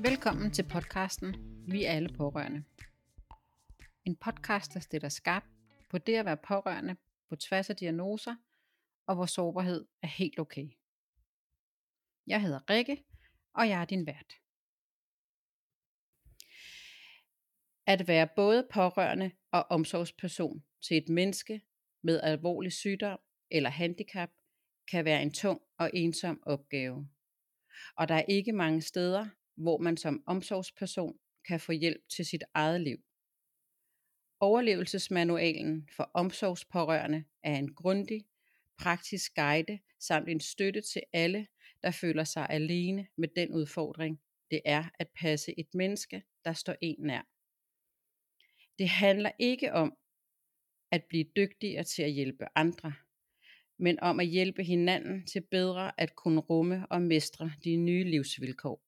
Velkommen til podcasten Vi er alle pårørende. En podcast, der stiller skarp på det at være pårørende på tværs af diagnoser, og hvor sårbarhed er helt okay. Jeg hedder Rikke, og jeg er din vært. At være både pårørende og omsorgsperson til et menneske med alvorlig sygdom eller handicap kan være en tung og ensom opgave. Og der er ikke mange steder, hvor man som omsorgsperson kan få hjælp til sit eget liv. Overlevelsesmanualen for omsorgspårørende er en grundig, praktisk guide samt en støtte til alle, der føler sig alene med den udfordring, det er at passe et menneske, der står en nær. Det handler ikke om at blive dygtigere til at hjælpe andre, men om at hjælpe hinanden til bedre at kunne rumme og mestre de nye livsvilkår.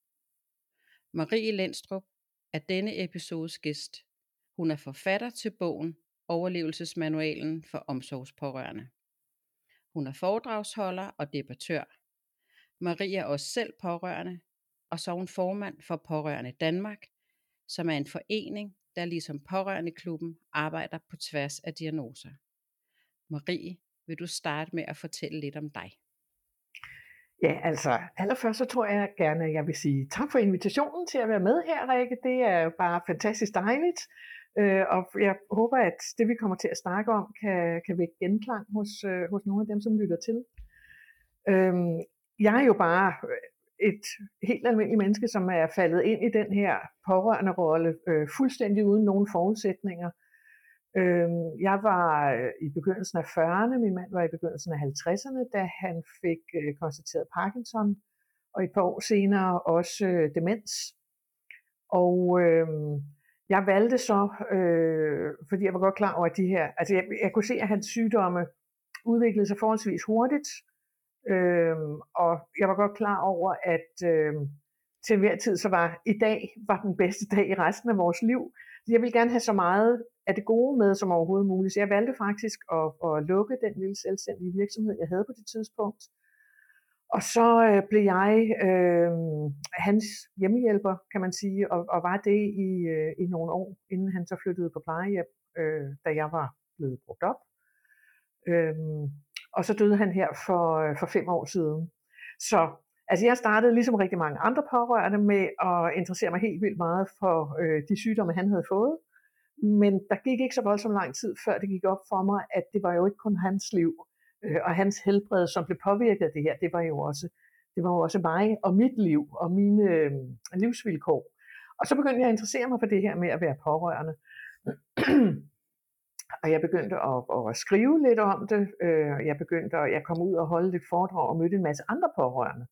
Marie Lindstrup er denne episodes gæst. Hun er forfatter til bogen Overlevelsesmanualen for omsorgspårørende. Hun er foredragsholder og debattør. Marie er også selv pårørende, og så er hun formand for Pårørende Danmark, som er en forening, der ligesom Pårørendeklubben arbejder på tværs af diagnoser. Marie, vil du starte med at fortælle lidt om dig? Ja, altså allerførst så tror jeg gerne, at jeg vil sige tak for invitationen til at være med her, Rikke. Det er jo bare fantastisk dejligt. Øh, og jeg håber, at det vi kommer til at snakke om, kan, kan vække genklang hos, øh, hos nogle af dem, som lytter til. Øh, jeg er jo bare et helt almindeligt menneske, som er faldet ind i den her pårørende rolle, øh, fuldstændig uden nogen forudsætninger. Øh, jeg var øh, i begyndelsen af 40'erne, min mand var i begyndelsen af 50'erne, da han fik øh, konstateret Parkinson, og et par år senere også øh, demens. Og øh, jeg valgte så, øh, fordi jeg var godt klar over, at de her, altså jeg, jeg kunne se, at hans sygdomme udviklede sig forholdsvis hurtigt, øh, og jeg var godt klar over, at øh, til hver tid så var i dag var den bedste dag i resten af vores liv. Jeg ville gerne have så meget af det gode med som overhovedet muligt, så jeg valgte faktisk at, at lukke den lille selvstændige virksomhed, jeg havde på det tidspunkt, og så øh, blev jeg øh, hans hjemmehjælper, kan man sige, og, og var det i, øh, i nogle år, inden han så flyttede på plejehjem, øh, da jeg var blevet brugt op. Øh, og så døde han her for, øh, for fem år siden. Så altså jeg startede ligesom rigtig mange andre pårørende med at interessere mig helt vildt meget for øh, de sygdomme, han havde fået. Men der gik ikke så voldsomt lang tid, før det gik op for mig, at det var jo ikke kun hans liv, øh, og hans helbred, som blev påvirket af det her, det var jo også, det var jo også mig og mit liv og mine øh, livsvilkår. Og så begyndte jeg at interessere mig for det her med at være pårørende. og jeg begyndte at, at skrive lidt om det. Øh, jeg begyndte at jeg kom ud og holde lidt foredrag og mødte en masse andre pårørende.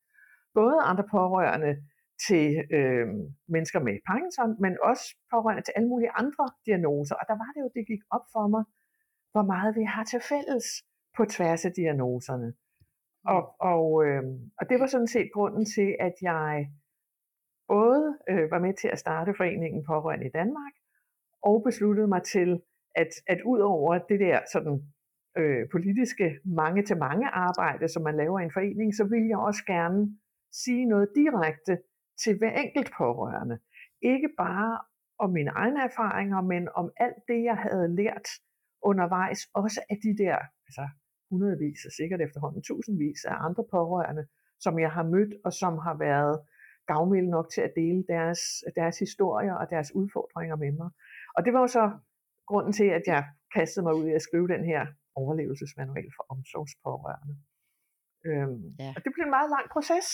Både andre pårørende til øh, mennesker med Parkinson, men også pårørende til alle mulige andre diagnoser. Og der var det jo, det gik op for mig, hvor meget vi har til fælles på tværs af diagnoserne. Og, mm. og, øh, og det var sådan set grunden til, at jeg både øh, var med til at starte foreningen Pårørende i Danmark, og besluttede mig til, at, at ud over det der sådan, øh, politiske mange-til-mange arbejde, som man laver i en forening, så vil jeg også gerne sige noget direkte til hver enkelt pårørende. Ikke bare om mine egne erfaringer, men om alt det, jeg havde lært undervejs, også af de der altså, hundredvis og sikkert efterhånden tusindvis af andre pårørende, som jeg har mødt og som har været gavmilde nok til at dele deres, deres historier og deres udfordringer med mig. Og det var jo så grunden til, at jeg kastede mig ud i at skrive den her overlevelsesmanual for omsorgspårørende. Øhm, ja. Og det blev en meget lang proces.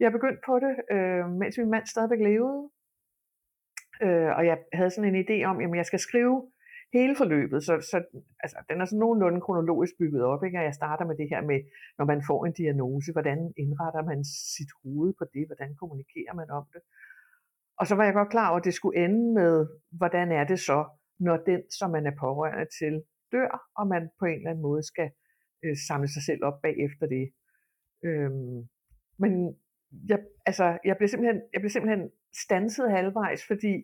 Jeg begyndte på det, øh, mens min mand stadigvæk levede. Øh, og jeg havde sådan en idé om, at jeg skal skrive hele forløbet, så, så altså, den er sådan nogenlunde kronologisk bygget op. Ikke? Og jeg starter med det her med, når man får en diagnose, hvordan indretter man sit hoved på det, hvordan kommunikerer man om det. Og så var jeg godt klar over, at det skulle ende med, hvordan er det så, når den, som man er pårørende til, dør, og man på en eller anden måde skal øh, samle sig selv op bagefter det. Øhm, men jeg, altså, jeg, blev simpelthen, jeg blev simpelthen stanset halvvejs, fordi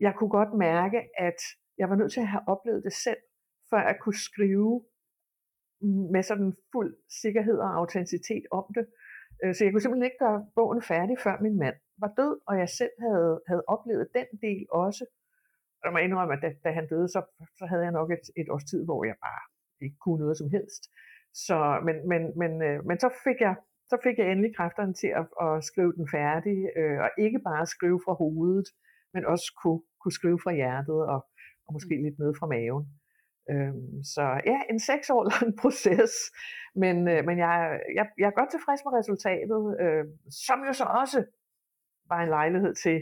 jeg kunne godt mærke, at jeg var nødt til at have oplevet det selv, før jeg kunne skrive med sådan fuld sikkerhed og autenticitet om det. Øh, så jeg kunne simpelthen ikke gøre bogen færdig, før min mand var død, og jeg selv havde, havde oplevet den del også. Og jeg må indrømme, at da, da han døde, så, så havde jeg nok et, et års tid, hvor jeg bare ikke kunne noget som helst. Så, men, men, men, øh, men så fik jeg så fik jeg endelig kræfterne til at, at skrive den færdig, øh, og ikke bare skrive fra hovedet, men også kunne, kunne skrive fra hjertet, og, og måske mm. lidt ned fra maven. Øhm, så ja, en seks år lang proces, men, øh, men jeg, jeg, jeg er godt tilfreds med resultatet, øh, som jo så også var en lejlighed til,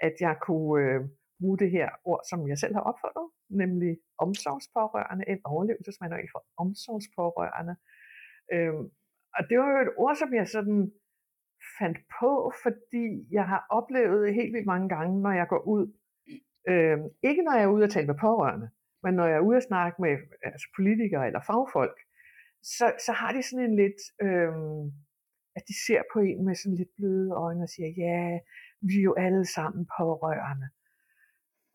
at jeg kunne øh, bruge det her ord, som jeg selv har opfundet, nemlig omsorgspårørende, en overlevelsesmanual for omsorgspårørende. Øhm, og det var jo et ord, som jeg sådan fandt på, fordi jeg har oplevet helt vildt mange gange, når jeg går ud, øh, ikke når jeg er ude og tale med pårørende, men når jeg er ude og snakke med altså politikere eller fagfolk, så, så har de sådan en lidt, øh, at de ser på en med sådan lidt bløde øjne og siger, ja, vi er jo alle sammen pårørende.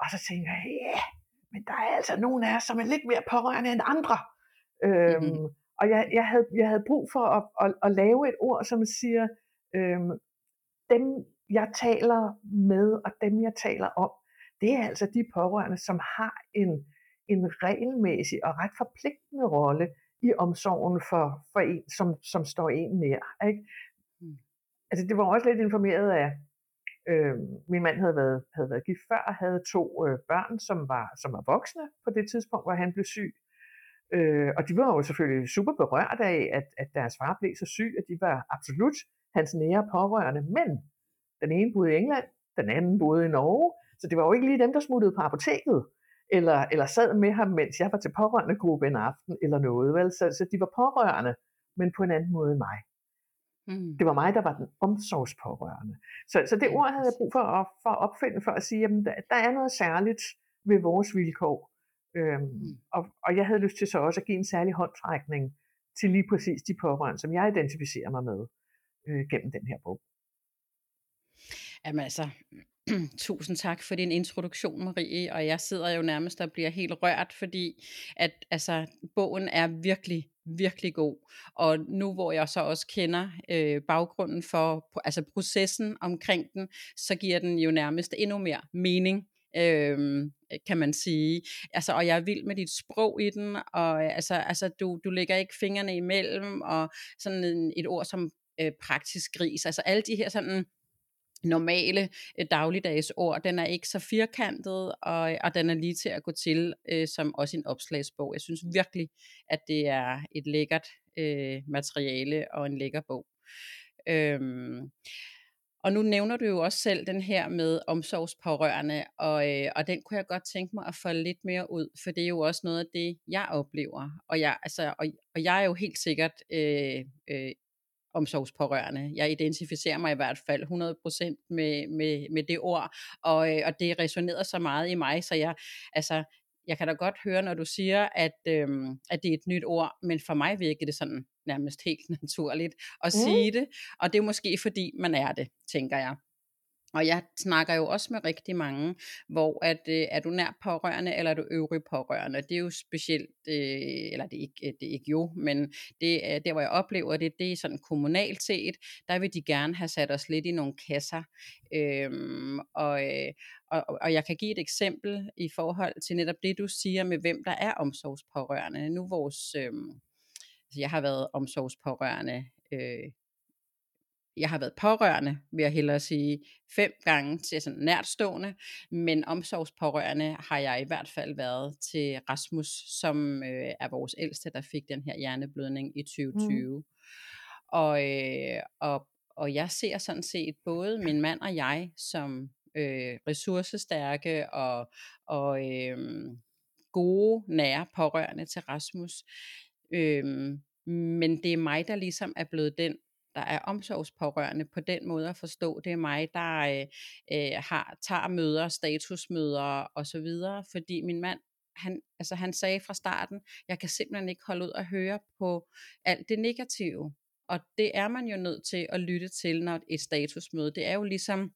Og så tænker jeg, ja, men der er altså nogle af os, som er lidt mere pårørende end andre. Mm-hmm. Og jeg, jeg, havde, jeg havde brug for at, at, at lave et ord, som siger, øhm, dem jeg taler med, og dem jeg taler om, det er altså de pårørende, som har en, en regelmæssig og ret forpligtende rolle i omsorgen for, for en, som, som står en nær. Ikke? Mm. Altså det var også lidt informeret af, øh, min mand havde været, havde været gift før og havde to øh, børn, som var, som var voksne på det tidspunkt, hvor han blev syg. Øh, og de var jo selvfølgelig super berørt af, at, at deres far blev så syg, at de var absolut hans nære pårørende. Men den ene boede i England, den anden boede i Norge, så det var jo ikke lige dem, der smuttede på apoteket, eller, eller sad med ham, mens jeg var til pårørende gruppe en aften, eller noget. Vel? Så, så de var pårørende, men på en anden måde end mig. Mm. Det var mig, der var den omsorgspårørende. Så, så det ord havde jeg brug for at, for at opfinde, for at sige, at der, der er noget særligt ved vores vilkår, Øhm, mm. og, og jeg havde lyst til så også at give en særlig håndtrækning til lige præcis de pårørende, som jeg identificerer mig med øh, gennem den her bog. Jamen altså, tusind tak for din introduktion, Marie, og jeg sidder jo nærmest og bliver helt rørt, fordi at altså, bogen er virkelig, virkelig god. Og nu hvor jeg så også kender øh, baggrunden for altså processen omkring den, så giver den jo nærmest endnu mere mening øh, kan man sige. Altså, og jeg er vild med dit sprog i den, og øh, altså, altså du, du lægger ikke fingrene imellem, og sådan en, et ord som øh, praktisk gris, altså alle de her sådan normale øh, dagligdags ord. Den er ikke så firkantet, og, øh, og den er lige til at gå til øh, som også en opslagsbog. Jeg synes virkelig, at det er et lækkert øh, materiale og en lækker bog. Øhm, og nu nævner du jo også selv den her med omsorgspårørende, og, øh, og den kunne jeg godt tænke mig at få lidt mere ud, for det er jo også noget af det, jeg oplever. Og jeg, altså, og, og jeg er jo helt sikkert øh, øh, omsorgspårørende. Jeg identificerer mig i hvert fald 100% med, med, med det ord, og, øh, og det resonerer så meget i mig, så jeg, altså, jeg kan da godt høre, når du siger, at, øh, at det er et nyt ord, men for mig virker det sådan nærmest helt naturligt at mm. sige det, og det er måske fordi man er det, tænker jeg. Og jeg snakker jo også med rigtig mange, hvor at, øh, er du nær pårørende, eller er du øvrig pårørende. Det er jo specielt, øh, eller det er, ikke, det er ikke jo, men det er der, hvor jeg oplever det, det er sådan kommunalt set, der vil de gerne have sat os lidt i nogle kasser. Øhm, og, øh, og, og jeg kan give et eksempel i forhold til netop det, du siger med, hvem der er omsorgspårørende. Nu vores, øh, altså jeg har været omsorgspårørende øh, jeg har været pårørende, vil jeg hellere sige, fem gange til sådan nærtstående, men omsorgspårørende har jeg i hvert fald været til Rasmus, som øh, er vores ældste, der fik den her hjerneblødning i 2020. Mm. Og, øh, og, og jeg ser sådan set både min mand og jeg som øh, ressourcestærke og, og øh, gode, nære pårørende til Rasmus. Øhm, men det er mig, der ligesom er blevet den, der er omsorgspårørende på den måde at forstå. Det er mig, der øh, øh, har, tager møder, statusmøder og så videre, fordi min mand han, altså han sagde fra starten, jeg kan simpelthen ikke holde ud at høre på alt det negative. Og det er man jo nødt til at lytte til, når et statusmøde, det er jo ligesom,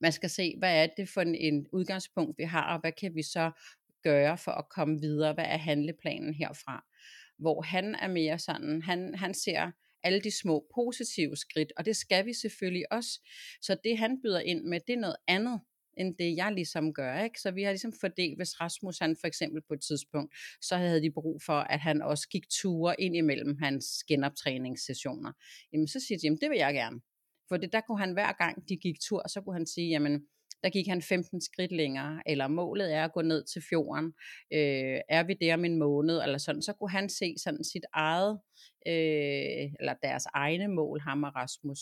man skal se, hvad er det for en, en udgangspunkt, vi har, og hvad kan vi så gøre for at komme videre, hvad er handleplanen herfra. Hvor han er mere sådan, han, han ser alle de små positive skridt, og det skal vi selvfølgelig også. Så det han byder ind med, det er noget andet, end det jeg ligesom gør. Ikke? Så vi har ligesom fordelt, hvis Rasmus han for eksempel på et tidspunkt, så havde de brug for, at han også gik ture ind imellem hans genoptræningssessioner. Jamen så siger de, jamen det vil jeg gerne. For det, der kunne han hver gang de gik tur, så kunne han sige, jamen der gik han 15 skridt længere, eller målet er at gå ned til fjorden, øh, er vi der om en måned, eller sådan, så kunne han se sådan sit eget, øh, eller deres egne mål, ham og Rasmus,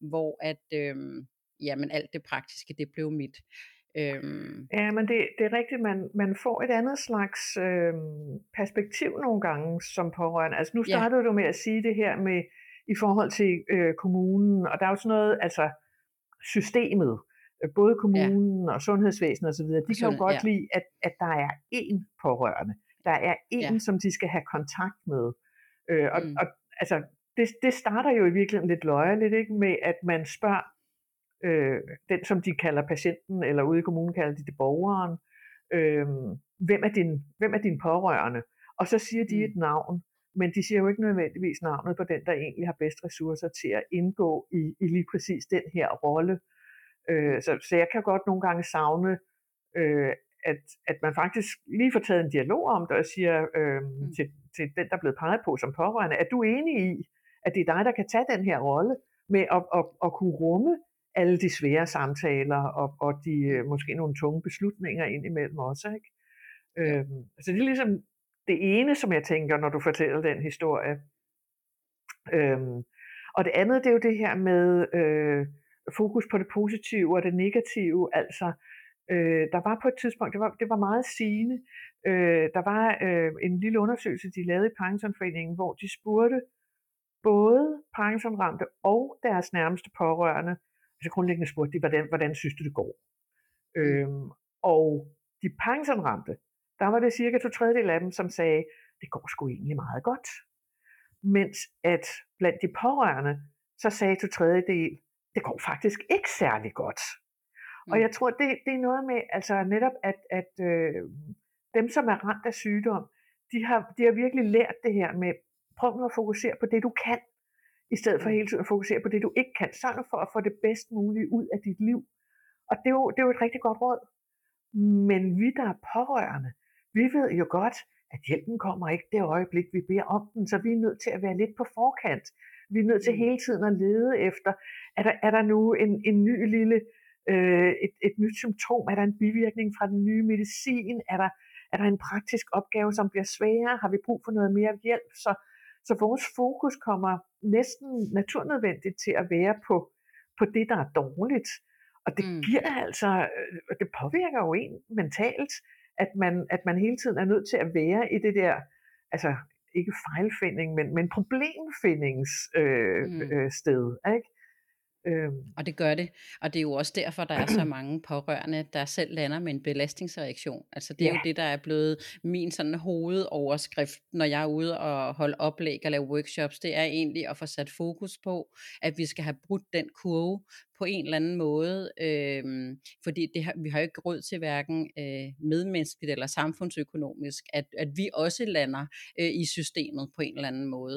hvor at, øh, jamen alt det praktiske, det blev mit. Øhm. Ja, men det, det er rigtigt, man, man får et andet slags øh, perspektiv nogle gange som pårørende. Altså nu startede ja. du med at sige det her med i forhold til øh, kommunen, og der er jo sådan noget, altså systemet, både kommunen ja. og sundhedsvæsenet osv., de kan jo godt ja. lide, at, at der er én pårørende. Der er én, ja. som de skal have kontakt med. Øh, og, mm. og altså, det, det starter jo i virkeligheden lidt løjerligt, ikke? med at man spørger øh, den, som de kalder patienten, eller ude i kommunen kalder de det borgeren, øh, hvem, er din, hvem er din pårørende? Og så siger de mm. et navn, men de siger jo ikke nødvendigvis navnet på den, der egentlig har bedst ressourcer til at indgå i, i lige præcis den her rolle. Øh, så, så jeg kan godt nogle gange savne, øh, at, at man faktisk lige får taget en dialog om det og siger øh, mm. til, til den, der er blevet peget på som pårørende, er du enig i, at det er dig, der kan tage den her rolle med at, at, at kunne rumme alle de svære samtaler og, og de øh, måske nogle tunge beslutninger ind imellem også. Ikke? Øh, så det er ligesom det ene, som jeg tænker, når du fortæller den historie. Øhm, og det andet, det er jo det her med øh, fokus på det positive og det negative. Altså, øh, der var på et tidspunkt, det var, det var meget sigende, øh, der var øh, en lille undersøgelse, de lavede i Parkinsonforeningen, hvor de spurgte både Parkinsonramte og deres nærmeste pårørende, altså grundlæggende spurgte de, hvordan, hvordan synes du det går? Øhm, og de Parkinsonramte, der var det cirka to tredjedel af dem, som sagde, det går sgu egentlig meget godt. Mens at blandt de pårørende, så sagde to tredjedel, det går faktisk ikke særlig godt. Mm. Og jeg tror, det, det er noget med, altså netop, at, at øh, dem, som er ramt af sygdom, de har, de har virkelig lært det her med, prøv nu at fokusere på det, du kan, i stedet for mm. hele tiden at fokusere på det, du ikke kan. Nu for at få det bedst mulige ud af dit liv. Og det er jo, det er jo et rigtig godt råd. Men vi, der er pårørende, vi ved jo godt, at hjælpen kommer ikke det øjeblik, vi beder om den, så vi er nødt til at være lidt på forkant. Vi er nødt til mm. hele tiden at lede efter, er der, er der nu en, en ny lille, øh, et, et nyt symptom, er der en bivirkning fra den nye medicin, er der, er der en praktisk opgave, som bliver sværere, har vi brug for noget mere hjælp, så, så vores fokus kommer næsten naturnødvendigt til at være på, på det, der er dårligt. Og det mm. giver altså, øh, det påvirker jo en mentalt, at man, at man hele tiden er nødt til at være i det der, altså ikke fejlfinding, men, men problemfindingssted. Øh, mm. øh, sted, ikke? Øhm. Og det gør det, og det er jo også derfor, der er så mange pårørende, der selv lander med en belastningsreaktion. Altså det er ja. jo det, der er blevet min sådan hovedoverskrift, når jeg er ude og holde oplæg og lave workshops, det er egentlig at få sat fokus på, at vi skal have brudt den kurve på en eller anden måde, øh, fordi det har, vi har jo ikke råd til hverken øh, medmenneskeligt eller samfundsøkonomisk, at, at vi også lander øh, i systemet på en eller anden måde.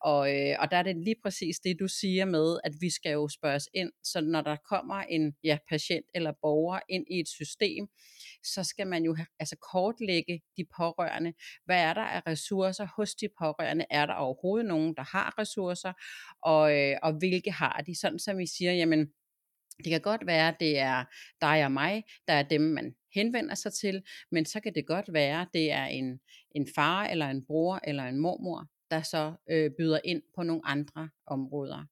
Og, øh, og der er det lige præcis det, du siger med, at vi skal jo spørges ind, så når der kommer en ja, patient eller borger ind i et system, så skal man jo have, altså kortlægge de pårørende. Hvad er der af ressourcer hos de pårørende? Er der overhovedet nogen, der har ressourcer? Og, øh, og hvilke har de? Sådan som vi siger, jamen, det kan godt være, at det er dig og mig, der er dem, man henvender sig til, men så kan det godt være, at det er en, en far eller en bror eller en mormor, der så øh, byder ind på nogle andre områder.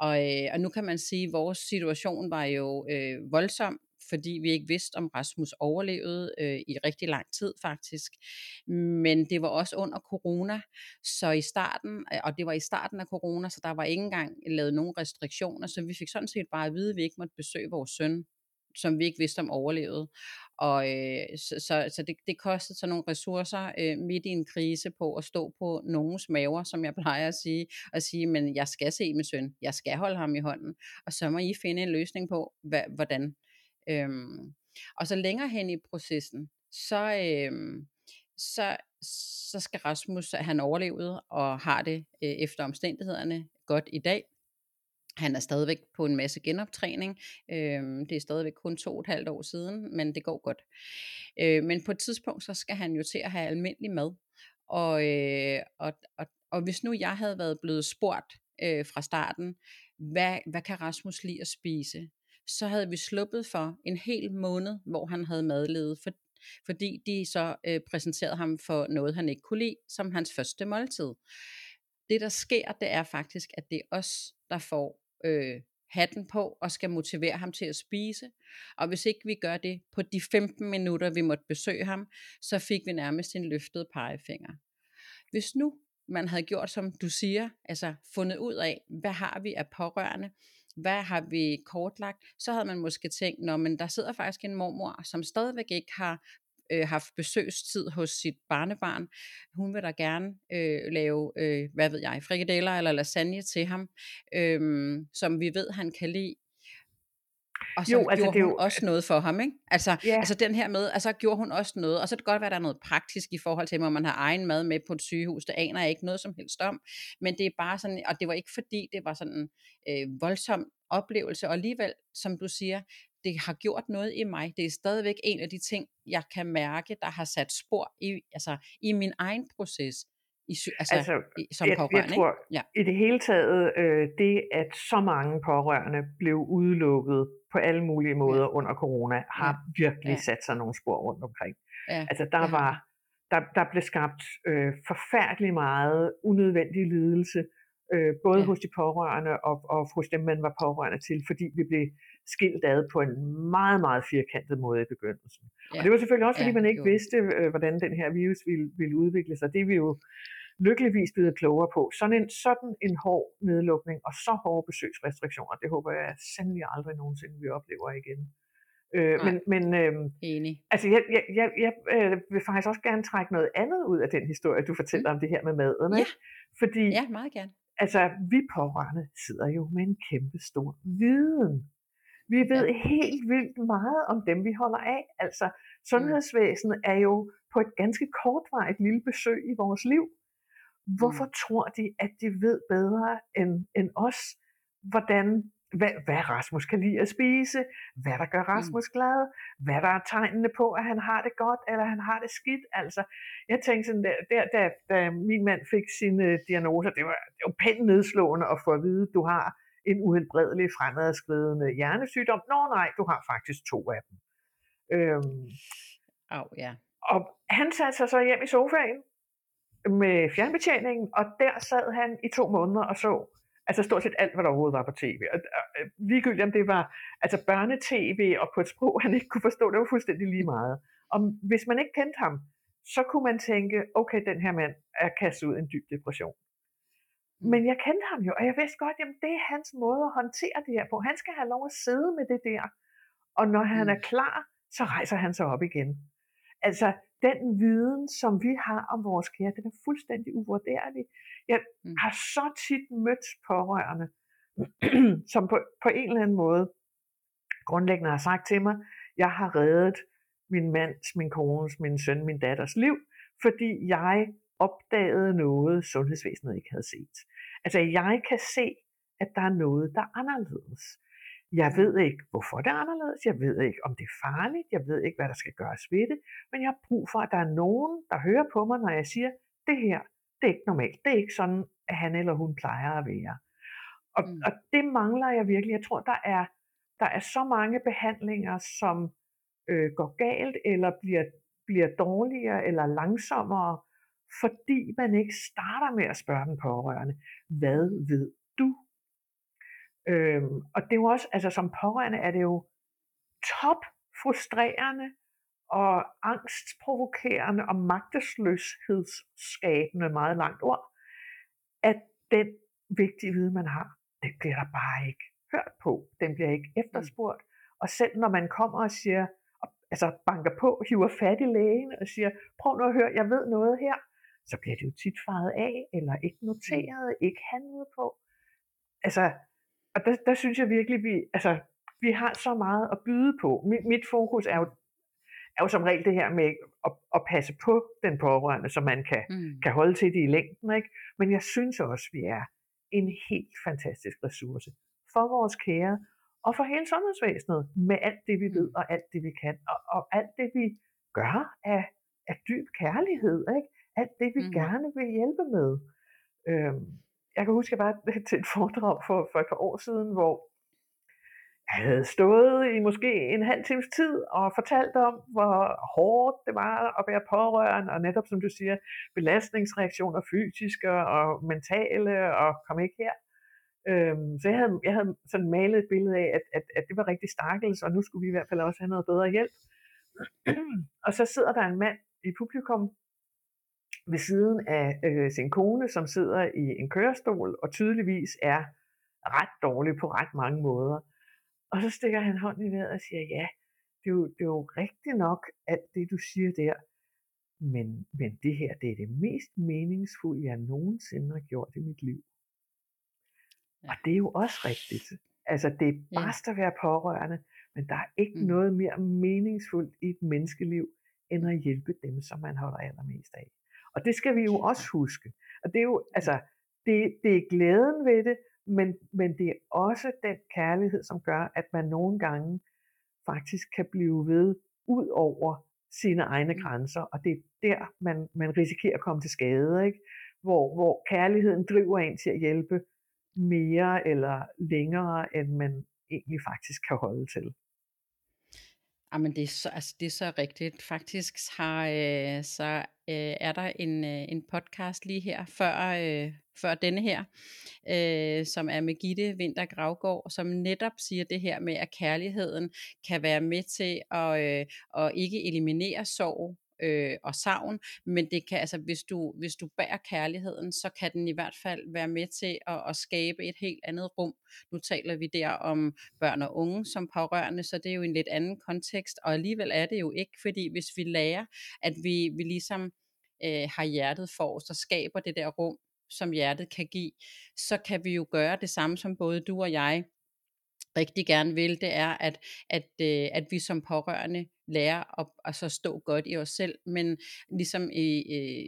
Og, øh, og nu kan man sige, at vores situation var jo øh, voldsom, fordi vi ikke vidste, om Rasmus overlevede øh, i rigtig lang tid faktisk. Men det var også under corona, så i starten, øh, og det var i starten af corona, så der var ikke engang lavet nogen restriktioner, så vi fik sådan set bare at vide, at vi ikke måtte besøge vores søn som vi ikke vidste om overlevede. Og øh, så, så, så det, det kostede så nogle ressourcer øh, midt i en krise på at stå på nogens maver, som jeg plejer at sige, og sige, men jeg skal se min søn, jeg skal holde ham i hånden, og så må I finde en løsning på, hva, hvordan. Øhm, og så længere hen i processen, så, øhm, så, så skal Rasmus, han overlevet og har det øh, efter omstændighederne godt i dag. Han er stadigvæk på en masse genoptræning. Øh, det er stadigvæk kun to og et halvt år siden, men det går godt. Øh, men på et tidspunkt, så skal han jo til at have almindelig mad. Og, øh, og, og, og hvis nu jeg havde været blevet spurgt øh, fra starten, hvad, hvad kan Rasmus lide at spise? Så havde vi sluppet for en hel måned, hvor han havde madledet, for, fordi de så øh, præsenterede ham for noget, han ikke kunne lide, som hans første måltid. Det, der sker, det er faktisk, at det er os, der får øh, hatten på og skal motivere ham til at spise. Og hvis ikke vi gør det på de 15 minutter, vi måtte besøge ham, så fik vi nærmest en løftet pegefinger. Hvis nu man havde gjort, som du siger, altså fundet ud af, hvad har vi af pårørende, hvad har vi kortlagt, så havde man måske tænkt, Nå, men der sidder faktisk en mormor, som stadigvæk ikke har øh, haft besøgstid hos sit barnebarn. Hun vil da gerne øh, lave, øh, hvad ved jeg, frikadeller eller lasagne til ham, øh, som vi ved, han kan lide. Og så jo, altså, gjorde det hun jo, også noget for ham, ikke? Altså, ja. altså den her med, altså gjorde hun også noget, og så er det godt være, at der er noget praktisk i forhold til, om man har egen mad med på et sygehus, det aner jeg ikke noget som helst om, men det er bare sådan, og det var ikke fordi, det var sådan en øh, voldsom oplevelse, og alligevel, som du siger, det har gjort noget i mig. Det er stadigvæk en af de ting, jeg kan mærke, der har sat spor i, altså, i min egen proces. I, altså, altså i, som jeg, pårørende. Jeg tror ja. i det hele taget, øh, det at så mange pårørende blev udelukket på alle mulige måder ja. under corona, har ja. virkelig ja. sat sig nogle spor rundt omkring. Ja. Altså der var, der, der blev skabt øh, forfærdelig meget unødvendig lidelse, øh, både ja. hos de pårørende og, og hos dem, man var pårørende til, fordi vi blev skilt ad på en meget, meget firkantet måde i begyndelsen. Ja. Og det var selvfølgelig også, fordi ja, man ikke jo. vidste, øh, hvordan den her virus ville, ville udvikle sig. Det er vi jo lykkeligvis blevet klogere på. Sådan en, sådan en hård nedlukning og så hårde besøgsrestriktioner, det håber jeg sandelig aldrig nogensinde, vi oplever igen. Øh, men men øh, Enig. Altså, jeg, jeg, jeg, jeg øh, vil faktisk også gerne trække noget andet ud af den historie, du fortæller mm. om det her med maden. Ja. Ikke? Fordi, ja, meget gerne. Altså, vi pårørende sidder jo med en kæmpe stor viden vi ved ja. helt vildt meget om dem, vi holder af. Altså, sundhedsvæsenet er jo på et ganske kortvarigt lille besøg i vores liv. Hvorfor mm. tror de, at de ved bedre end, end os, hvordan, hvad, hvad Rasmus kan lide at spise, hvad der gør mm. Rasmus mm. glad, hvad der er tegnene på, at han har det godt, eller han har det skidt. Altså, jeg tænkte sådan, der, der, da, da min mand fik sine diagnoser, det var, det var pænt nedslående at få at vide, du har en uhelbredelig fremadskridende hjernesygdom. Nå nej, du har faktisk to af dem. Øhm, oh, ja. Og han satte sig så hjem i sofaen med fjernbetjeningen, og der sad han i to måneder og så altså stort set alt, hvad der overhovedet var på tv. Og, og, ligegyldigt om det var altså børnetv og på et sprog, han ikke kunne forstå, det var fuldstændig lige meget. Og hvis man ikke kendte ham, så kunne man tænke, okay, den her mand er kastet ud i en dyb depression. Men jeg kendte ham jo, og jeg vidste godt, at det er hans måde at håndtere det her på. Han skal have lov at sidde med det der, og når han er mm. klar, så rejser han sig op igen. Altså, den viden, som vi har om vores kære, den er fuldstændig uvurderlig. Jeg mm. har så tit mødt pårørende, som på, på en eller anden måde grundlæggende har sagt til mig, jeg har reddet min mands, min kones, min søn, min datters liv, fordi jeg opdagede noget, sundhedsvæsenet ikke havde set. Altså, jeg kan se, at der er noget, der er anderledes. Jeg ved ikke, hvorfor det er anderledes. Jeg ved ikke, om det er farligt. Jeg ved ikke, hvad der skal gøres ved det. Men jeg har brug for, at der er nogen, der hører på mig, når jeg siger, det her, det er ikke normalt. Det er ikke sådan, at han eller hun plejer at være. Og, mm. og det mangler jeg virkelig. Jeg tror, der er, der er så mange behandlinger, som øh, går galt, eller bliver, bliver dårligere, eller langsommere, fordi man ikke starter med at spørge den pårørende, hvad ved du? Øhm, og det er jo også, altså som pårørende er det jo top frustrerende og angstprovokerende og magtesløshedsskabende meget langt ord, at den vigtige viden, man har, det bliver der bare ikke hørt på. Den bliver ikke efterspurgt. Og selv når man kommer og siger, altså banker på, hiver fat i lægen og siger, prøv nu at høre, jeg ved noget her, så bliver det jo tit faret af, eller ikke mm. noteret, ikke handlet på. Altså, og der, der synes jeg virkelig, vi, altså, vi har så meget at byde på. Mit, mit fokus er jo er jo som regel det her med at, at passe på den pårørende, så man kan, mm. kan holde til det i længden. Ikke? Men jeg synes også, vi er en helt fantastisk ressource for vores kære og for hele sundhedsvæsenet med alt det, vi ved mm. og alt det, vi kan. Og, og alt det, vi gør af, af dyb kærlighed. Ikke? Alt det, vi mm. gerne vil hjælpe med. Øhm, jeg kan huske, at jeg var til et foredrag for, for et par år siden, hvor jeg havde stået i måske en halv times tid og fortalt om, hvor hårdt det var at være pårørende, og netop som du siger, belastningsreaktioner fysiske og mentale, og kom ikke her. Øhm, så jeg havde, jeg havde sådan malet et billede af, at, at, at det var rigtig stakkels, og nu skulle vi i hvert fald også have noget bedre hjælp. og så sidder der en mand i publikum ved siden af øh, sin kone, som sidder i en kørestol og tydeligvis er ret dårlig på ret mange måder. Og så stikker han hånden i vejret og siger, ja, det er, jo, det er jo rigtigt nok, at det du siger der, men, men det her, det er det mest meningsfulde, jeg nogensinde har gjort i mit liv. Ja. Og det er jo også rigtigt. Altså, det er bare ja. at være pårørende, men der er ikke mm. noget mere meningsfuldt i et menneskeliv, end at hjælpe dem, som man holder allermest af. Og det skal vi jo også huske. Og det er jo, altså, det, det er glæden ved det, men, men det er også den kærlighed, som gør, at man nogle gange faktisk kan blive ved ud over sine egne mm. grænser, og det er der, man, man risikerer at komme til skade, ikke? Hvor, hvor kærligheden driver en til at hjælpe mere eller længere, end man egentlig faktisk kan holde til. Ah, Jamen det er så, altså det er så rigtigt. Faktisk har, øh, så øh, er der en, øh, en podcast lige her før, øh, før denne her, øh, som er med Gitte Vinter Gravgaard, som netop siger det her med, at kærligheden kan være med til at, øh, at ikke eliminere sorg, øh, og savn, men det kan altså, hvis du, hvis du bærer kærligheden, så kan den i hvert fald være med til at, at skabe et helt andet rum. Nu taler vi der om børn og unge som pårørende, så det er jo en lidt anden kontekst, og alligevel er det jo ikke, fordi hvis vi lærer, at vi, vi ligesom øh, har hjertet for os, og skaber det der rum, som hjertet kan give, så kan vi jo gøre det samme som både du og jeg rigtig gerne vil, det er, at, at, øh, at vi som pårørende lærer at at så stå godt i os selv, men ligesom i,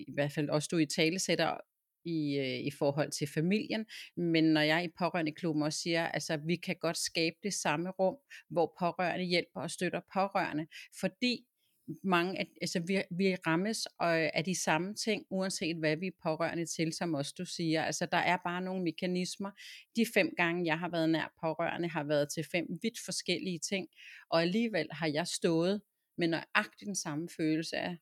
i hvert fald også du i talesætter i, øh, i forhold til familien, men når jeg i pårørendeklubben også siger, altså vi kan godt skabe det samme rum, hvor pårørende hjælper og støtter pårørende, fordi mange, altså vi, vi rammes øh, af de samme ting, uanset hvad vi er pårørende til, som også du siger. Altså der er bare nogle mekanismer. De fem gange, jeg har været nær pårørende, har været til fem vidt forskellige ting, og alligevel har jeg stået med nøjagtigt den samme følelse af,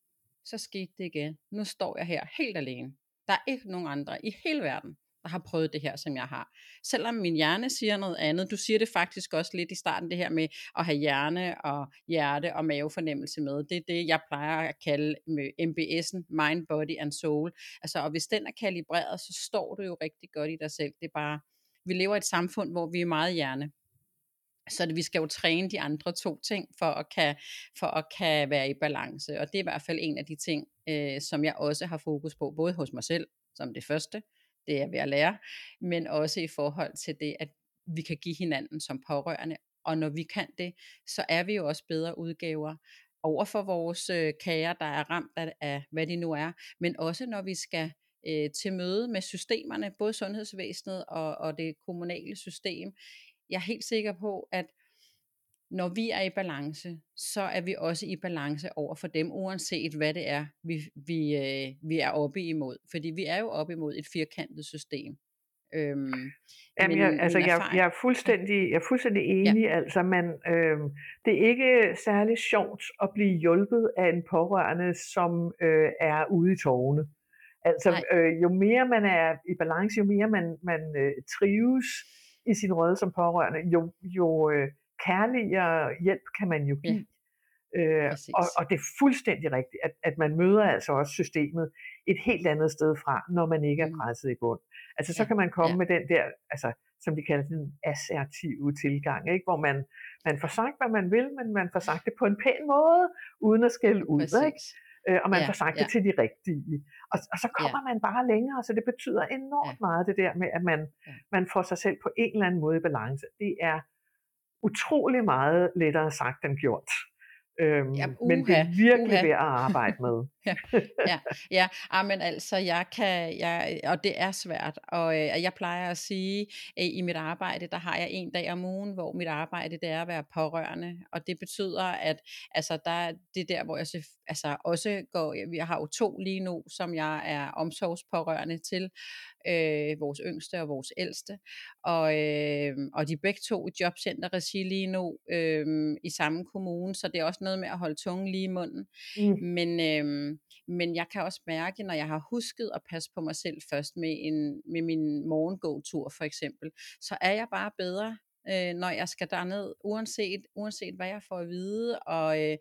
så skete det igen. Nu står jeg her helt alene. Der er ikke nogen andre i hele verden, der har prøvet det her, som jeg har. Selvom min hjerne siger noget andet, du siger det faktisk også lidt i starten, det her med at have hjerne og hjerte og mavefornemmelse med. Det er det, jeg plejer at kalde med MBS'en, Mind, Body and Soul. Altså, og hvis den er kalibreret, så står du jo rigtig godt i dig selv. Det er bare, vi lever i et samfund, hvor vi er meget hjerne. Så det, vi skal jo træne de andre to ting for at kan, for at kan være i balance. Og det er i hvert fald en af de ting, øh, som jeg også har fokus på, både hos mig selv, som det første, det er ved at lære, men også i forhold til det, at vi kan give hinanden som pårørende, og når vi kan det, så er vi jo også bedre udgaver over for vores øh, der er ramt af, af, hvad de nu er, men også når vi skal øh, til møde med systemerne, både sundhedsvæsenet og, og det kommunale system. Jeg er helt sikker på, at når vi er i balance, så er vi også i balance over for dem, uanset hvad det er, vi, vi, øh, vi er oppe imod. Fordi vi er jo oppe imod et firkantet system. Øhm, Jamen, jeg, altså, jeg, jeg, er fuldstændig, jeg er fuldstændig enig. Ja. Altså, man, øh, det er ikke særlig sjovt at blive hjulpet af en pårørende, som øh, er ude i tårne. Altså, øh, jo mere man er i balance, jo mere man, man øh, trives i sin rolle som pårørende, jo, jo øh, kærligere hjælp kan man jo give. Ja. Øh, og, og det er fuldstændig rigtigt, at, at man møder altså også systemet et helt andet sted fra, når man ikke er mm. presset i bund. Altså så ja. kan man komme ja. med den der, altså, som de kalder den assertive tilgang, ikke? hvor man, man får sagt, hvad man vil, men man får sagt det på en pæn måde, uden at skælde ud. Ikke? Øh, og man ja, får sagt ja. det til de rigtige. Og, og så kommer ja. man bare længere, så det betyder enormt ja. meget det der med, at man, ja. man får sig selv på en eller anden måde i balance. Det er utrolig meget lettere sagt end gjort. Øhm, ja, men det er virkelig uha. værd at arbejde med. ja, ja, ja. Ah, men altså, jeg kan, jeg, og det er svært, og øh, jeg plejer at sige, at i mit arbejde, der har jeg en dag om ugen, hvor mit arbejde, det er at være pårørende, og det betyder, at altså, der, det er der, hvor jeg altså, også går, jeg har jo to lige nu, som jeg er omsorgspårørende til, øh, vores yngste og vores ældste, og, øh, og de er begge to i jobcenterregi lige nu øh, i samme kommune, så det er også noget med at holde tungen lige i munden. Mm. Men, øh, men jeg kan også mærke, når jeg har husket at passe på mig selv først med, en, med min morgengåtur for eksempel, så er jeg bare bedre øh, når jeg skal derned, uanset, uanset hvad jeg får at vide, og, øh,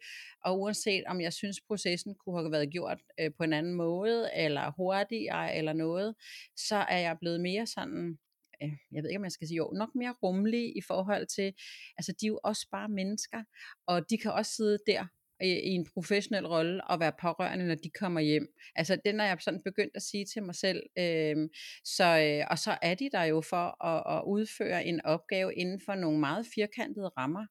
og uanset om jeg synes, processen kunne have været gjort øh, på en anden måde, eller hurtigere, eller noget, så er jeg blevet mere sådan, Øh, jeg ved ikke, om jeg skal sige jo, nok mere rummelige i forhold til, altså de er jo også bare mennesker, og de kan også sidde der i, i en professionel rolle og være pårørende, når de kommer hjem. Altså den er jeg sådan begyndt at sige til mig selv. Øhm, så, øh, og så er de der jo for at, at udføre en opgave inden for nogle meget firkantede rammer.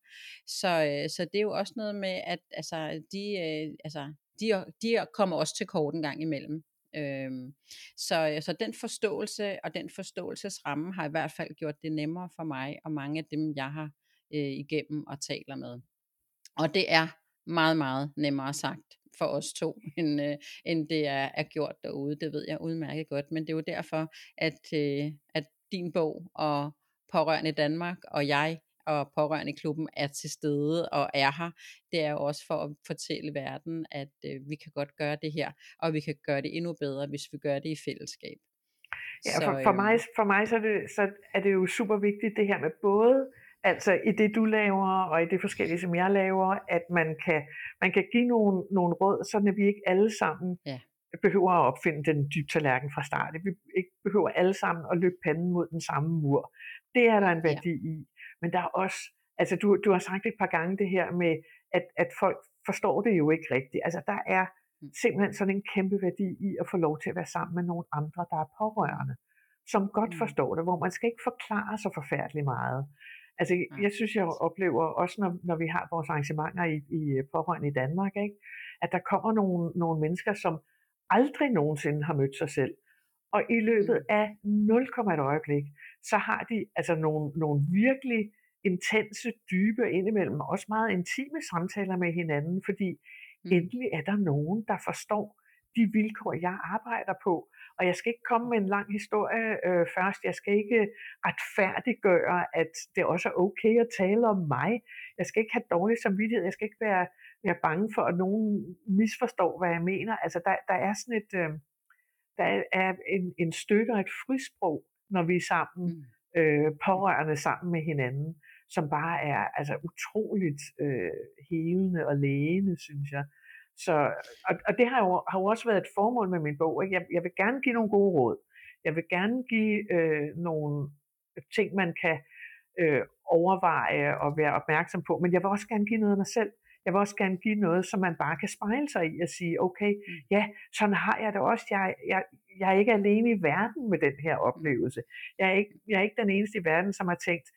Så, øh, så det er jo også noget med, at altså, de, øh, altså, de, de kommer også til kort en gang imellem. Øhm, så, øh, så den forståelse og den forståelsesramme har i hvert fald gjort det nemmere for mig og mange af dem, jeg har øh, igennem og taler med. Og det er meget, meget nemmere sagt for os to, end, øh, end det er, er gjort derude. Det ved jeg udmærket godt, men det er jo derfor, at, øh, at din bog og Pårørende Danmark og jeg og Pårørende Klubben er til stede og er her. Det er jo også for at fortælle verden, at øh, vi kan godt gøre det her, og vi kan gøre det endnu bedre, hvis vi gør det i fællesskab. Ja, for, for, mig, øhm for mig så er, det, så er det jo super vigtigt det her med både Altså i det du laver, og i det forskellige, som jeg laver, at man kan, man kan give nogle, nogle råd, så vi ikke alle sammen ja. behøver at opfinde den dybe tallerken fra start. Vi ikke behøver alle sammen at løbe panden mod den samme mur. Det er der en værdi ja. i. Men der er også, altså du, du har sagt et par gange det her med, at, at folk forstår det jo ikke rigtigt. Altså der er mm. simpelthen sådan en kæmpe værdi i at få lov til at være sammen med nogle andre, der er pårørende, som godt mm. forstår det, hvor man skal ikke forklare så forfærdeligt meget. Altså, jeg synes, jeg oplever også, når, når vi har vores arrangementer i, i øh, pårørende i Danmark, ikke? at der kommer nogle, nogle mennesker, som aldrig nogensinde har mødt sig selv. Og i løbet mm. af 0, et øjeblik, så har de altså nogle, nogle virkelig intense, dybe, indimellem også meget intime samtaler med hinanden, fordi mm. endelig er der nogen, der forstår de vilkår, jeg arbejder på, og jeg skal ikke komme med en lang historie øh, først. Jeg skal ikke retfærdiggøre, at det også er okay at tale om mig. Jeg skal ikke have dårlig samvittighed. Jeg skal ikke være, være bange for, at nogen misforstår, hvad jeg mener. Altså, der, der er sådan et... Øh, der er en, en støtte og et frisprog, når vi er sammen, mm. øh, pårørende sammen med hinanden, som bare er altså utroligt øh, helende og lægende, synes jeg. Så, og, og det har jo, har jo også været et formål med min bog. Ikke? Jeg, jeg vil gerne give nogle gode råd. Jeg vil gerne give øh, nogle ting, man kan øh, overveje og være opmærksom på, men jeg vil også gerne give noget af mig selv. Jeg vil også gerne give noget, som man bare kan spejle sig i og sige, okay, mm. ja, sådan har jeg det også. Jeg, jeg, jeg er ikke alene i verden med den her oplevelse. Jeg er, ikke, jeg er ikke den eneste i verden, som har tænkt,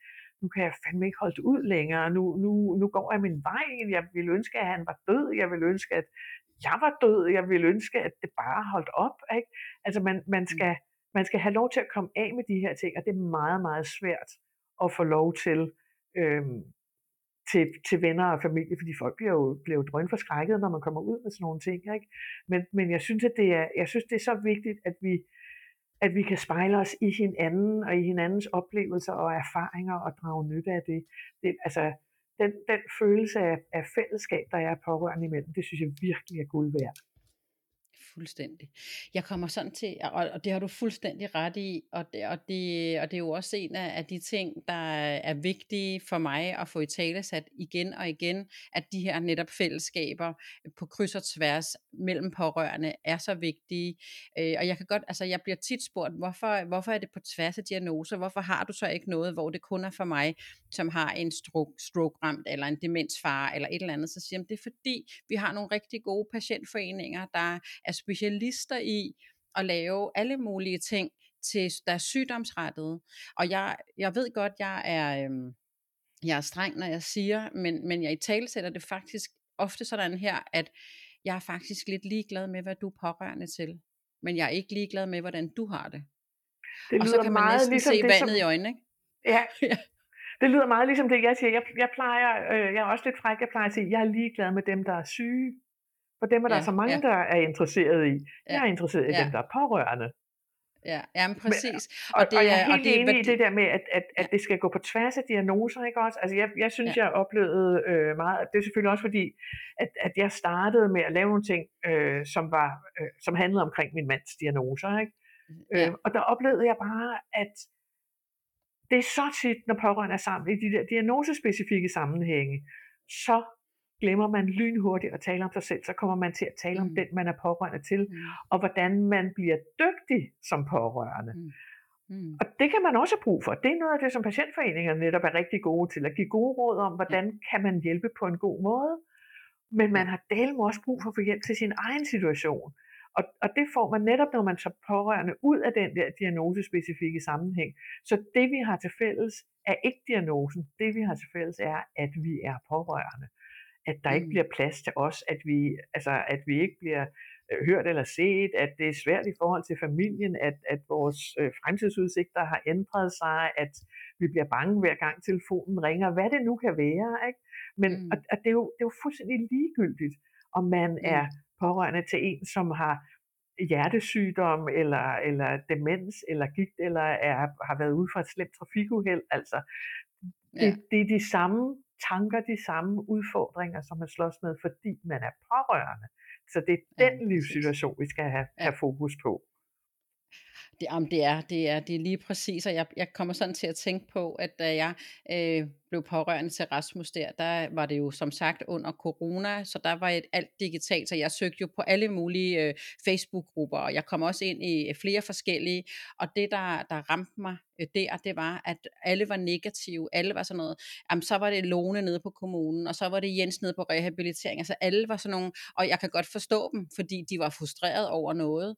nu kan jeg fandme ikke holde det ud længere, nu, nu, nu går jeg min vej, jeg ville ønske, at han var død, jeg ville ønske, at jeg var død, jeg ville ønske, at det bare holdt op. Ikke? Altså man, man, mm. skal, man skal have lov til at komme af med de her ting, og det er meget, meget svært at få lov til, øhm, til, til venner og familie, fordi folk bliver jo, bliver jo drønforskrækket, når man kommer ud med sådan nogle ting. Ikke? Men, men jeg synes, at det er, jeg synes, det er så vigtigt, at vi, at vi kan spejle os i hinanden og i hinandens oplevelser og erfaringer og drage nytte af det. det altså, den, den følelse af, af fællesskab, der er pårørende imellem, det synes jeg virkelig er guld værd fuldstændig. Jeg kommer sådan til, og, og det har du fuldstændig ret i, og det, og det, og det er jo også en af, af de ting, der er vigtige for mig at få i tale sat igen og igen, at de her netop fællesskaber på kryds og tværs mellem pårørende er så vigtige. Øh, og jeg kan godt, altså jeg bliver tit spurgt, hvorfor, hvorfor er det på tværs af diagnoser? Hvorfor har du så ikke noget, hvor det kun er for mig, som har en stroke, stroke-ramt, eller en demensfar, eller et eller andet? Så siger jeg, det er fordi, vi har nogle rigtig gode patientforeninger, der er specialister i at lave alle mulige ting, til, der er sygdomsrettet. Og jeg, jeg ved godt, jeg er, øhm, jeg er streng, når jeg siger, men, men jeg i tale sætter det faktisk ofte sådan her, at jeg er faktisk lidt ligeglad med, hvad du er pårørende til. Men jeg er ikke ligeglad med, hvordan du har det. Det og så kan man meget næsten ligesom se det, vandet som, i øjnene, ikke? Ja, Ja. det lyder meget ligesom det, jeg siger. Jeg, jeg plejer, øh, jeg er også lidt fræk, jeg plejer at sige, jeg er ligeglad med dem, der er syge. For dem er der Ja, så mange, ja. der er interesseret i. Jeg er interesseret i ja. dem, der er pårørende. Ja, jamen præcis. Og, og, og jeg er og helt det er enig i værdi- det der med, at, at, at det skal gå på tværs af diagnoser, ikke også? Altså jeg, jeg synes, Ja. jeg har oplevet øh, meget, det er selvfølgelig også fordi, at, at jeg startede med at lave nogle ting, øh, som, var, øh, som handlede omkring min mands diagnoser, ikke? Ja. Øh, og der oplevede jeg bare, at det er så tit, når pårørende er sammen i de der diagnosespecifikke sammenhænge, så glemmer man lynhurtigt at tale om sig selv, så kommer man til at tale om Mm. den, man er pårørende til, Mm, og hvordan man bliver dygtig som pårørende. mm, Og det kan man også have brug for. Det er noget af det, som patientforeningerne netop er rigtig gode til, at give gode råd om, hvordan kan man hjælpe på en god måde. Men man har delme også brug for at få hjælp til sin egen situation. Og, og det får man netop, når man så pårørende ud af den der diagnosespecifikke sammenhæng. Så det vi har til fælles er ikke diagnosen. Det vi har til fælles er, at vi er pårørende. At der ikke Mm. bliver plads til os, at vi, altså, at vi ikke bliver øh, hørt eller set, at det er svært i forhold til familien, at, at vores øh, fremtidsudsigter har ændret sig, at vi bliver bange hver gang telefonen ringer, hvad det nu kan være. Ikke? Men Mm. og, og det, er jo, det er jo fuldstændig ligegyldigt, om man Mm. er pårørende til en, som har hjertesygdom, eller, eller demens, eller gigt, eller er, har været ude for et slemt trafikuheld. Altså, det, Ja. det er de samme tanker, de samme udfordringer, som man slås med, fordi man er pårørende. Så det er Ja, den præcis. livssituation, vi skal have, Ja. have fokus på. Det, jamen, det, er, det, er, det er lige præcis, og jeg, jeg kommer sådan til at tænke på, at da jeg øh, blev pårørende til Rasmus der, der var det jo som sagt under corona, så der var et alt digitalt, så jeg søgte jo på alle mulige øh, Facebook-grupper, og jeg kom også ind i øh, flere forskellige, og det der, der ramte mig øh, der, det var, at alle var negative, alle var sådan noget, jamen så var det Lone nede på kommunen, og så var det Jens nede på rehabilitering, altså alle var sådan nogle, og jeg kan godt forstå dem, fordi de var frustreret over noget,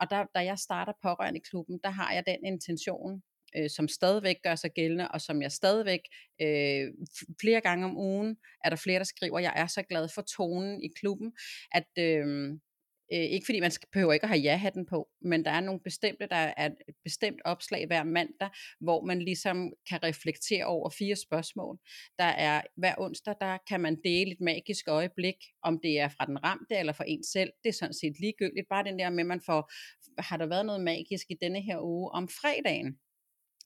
og der, da jeg starter pårørende i klubben, der har jeg den intention, øh, som stadigvæk gør sig gældende, og som jeg stadigvæk øh, flere gange om ugen, er der flere, der skriver, jeg er så glad for tonen i klubben, at øh, øh, ikke fordi man skal, behøver ikke at have ja-hatten på, men der er nogle bestemte, der er et bestemt opslag hver mandag, hvor man ligesom kan reflektere over fire spørgsmål. Der er hver onsdag, der kan man dele et magisk øjeblik, om det er fra den ramte eller fra en selv. Det er sådan set ligegyldigt. Bare den der med, at man får, har der været noget magisk i denne her uge om fredagen?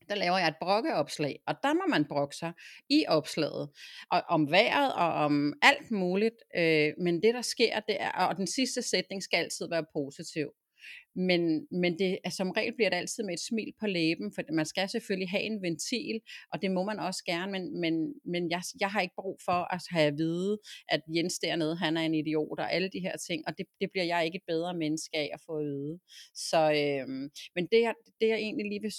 Der laver jeg et brokkeopslag, og der må man brokke sig i opslaget, og om vejret og om alt muligt, øh, men det der sker, det er, og den sidste sætning skal altid være positiv. Men, men det, altså, som regel bliver det altid med et smil på læben, for man skal selvfølgelig have en ventil, og det må man også gerne, men, men, men jeg, jeg har ikke brug for at have at vide, at Jens dernede, han er en idiot, og alle de her ting, og det, det bliver jeg ikke et bedre menneske af at få at vide. Så, øh, men det jeg, det jeg egentlig lige vil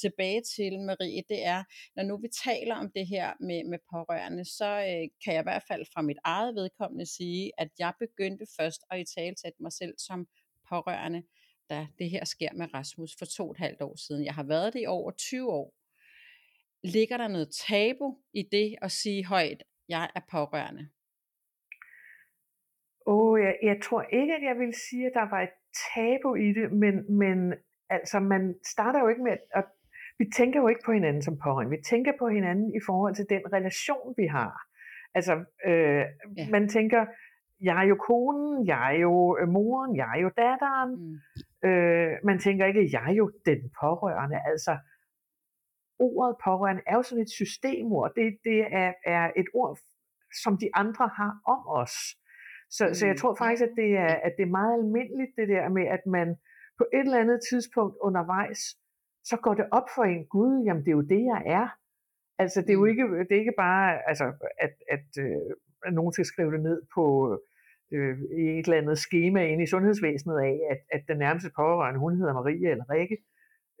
tilbage til, Marie, det er, når nu vi taler om det her med, med pårørende, så øh, kan jeg i hvert fald fra mit eget vedkommende sige, at jeg begyndte først at i tale mig selv som pårørende, da det her sker med Rasmus for to og et halvt år siden. Jeg har været det i over 20 år. Ligger der noget tabu i det at sige højt, jeg er pårørende? Åh, oh, jeg, jeg tror ikke, at jeg vil sige, at der var et tabu i det, men, men altså, man starter jo ikke med at, vi tænker jo ikke på hinanden som pårørende. Vi tænker på hinanden i forhold til den relation, vi har. Altså, øh, ja. man tænker, jeg er jo konen, jeg er jo øh, moren, jeg er jo datteren. Mm. Øh, man tænker ikke, jeg er jo den pårørende. Altså, ordet pårørende er jo sådan et systemord. Det, det er, er et ord, som de andre har om os. Så, mm. så jeg Mm, tror faktisk, at det, er, at det er meget almindeligt, det der med, at man på et eller andet tidspunkt undervejs, så går det op for en, Gud, jamen det er jo det, jeg er. Altså det er jo Mm. ikke, det er ikke bare, altså, at, at, øh, at nogen skal skrive det ned på øh, et eller andet schema inde i sundhedsvæsenet af, at, at den nærmeste pårørende, hun hedder Marie eller Rikke.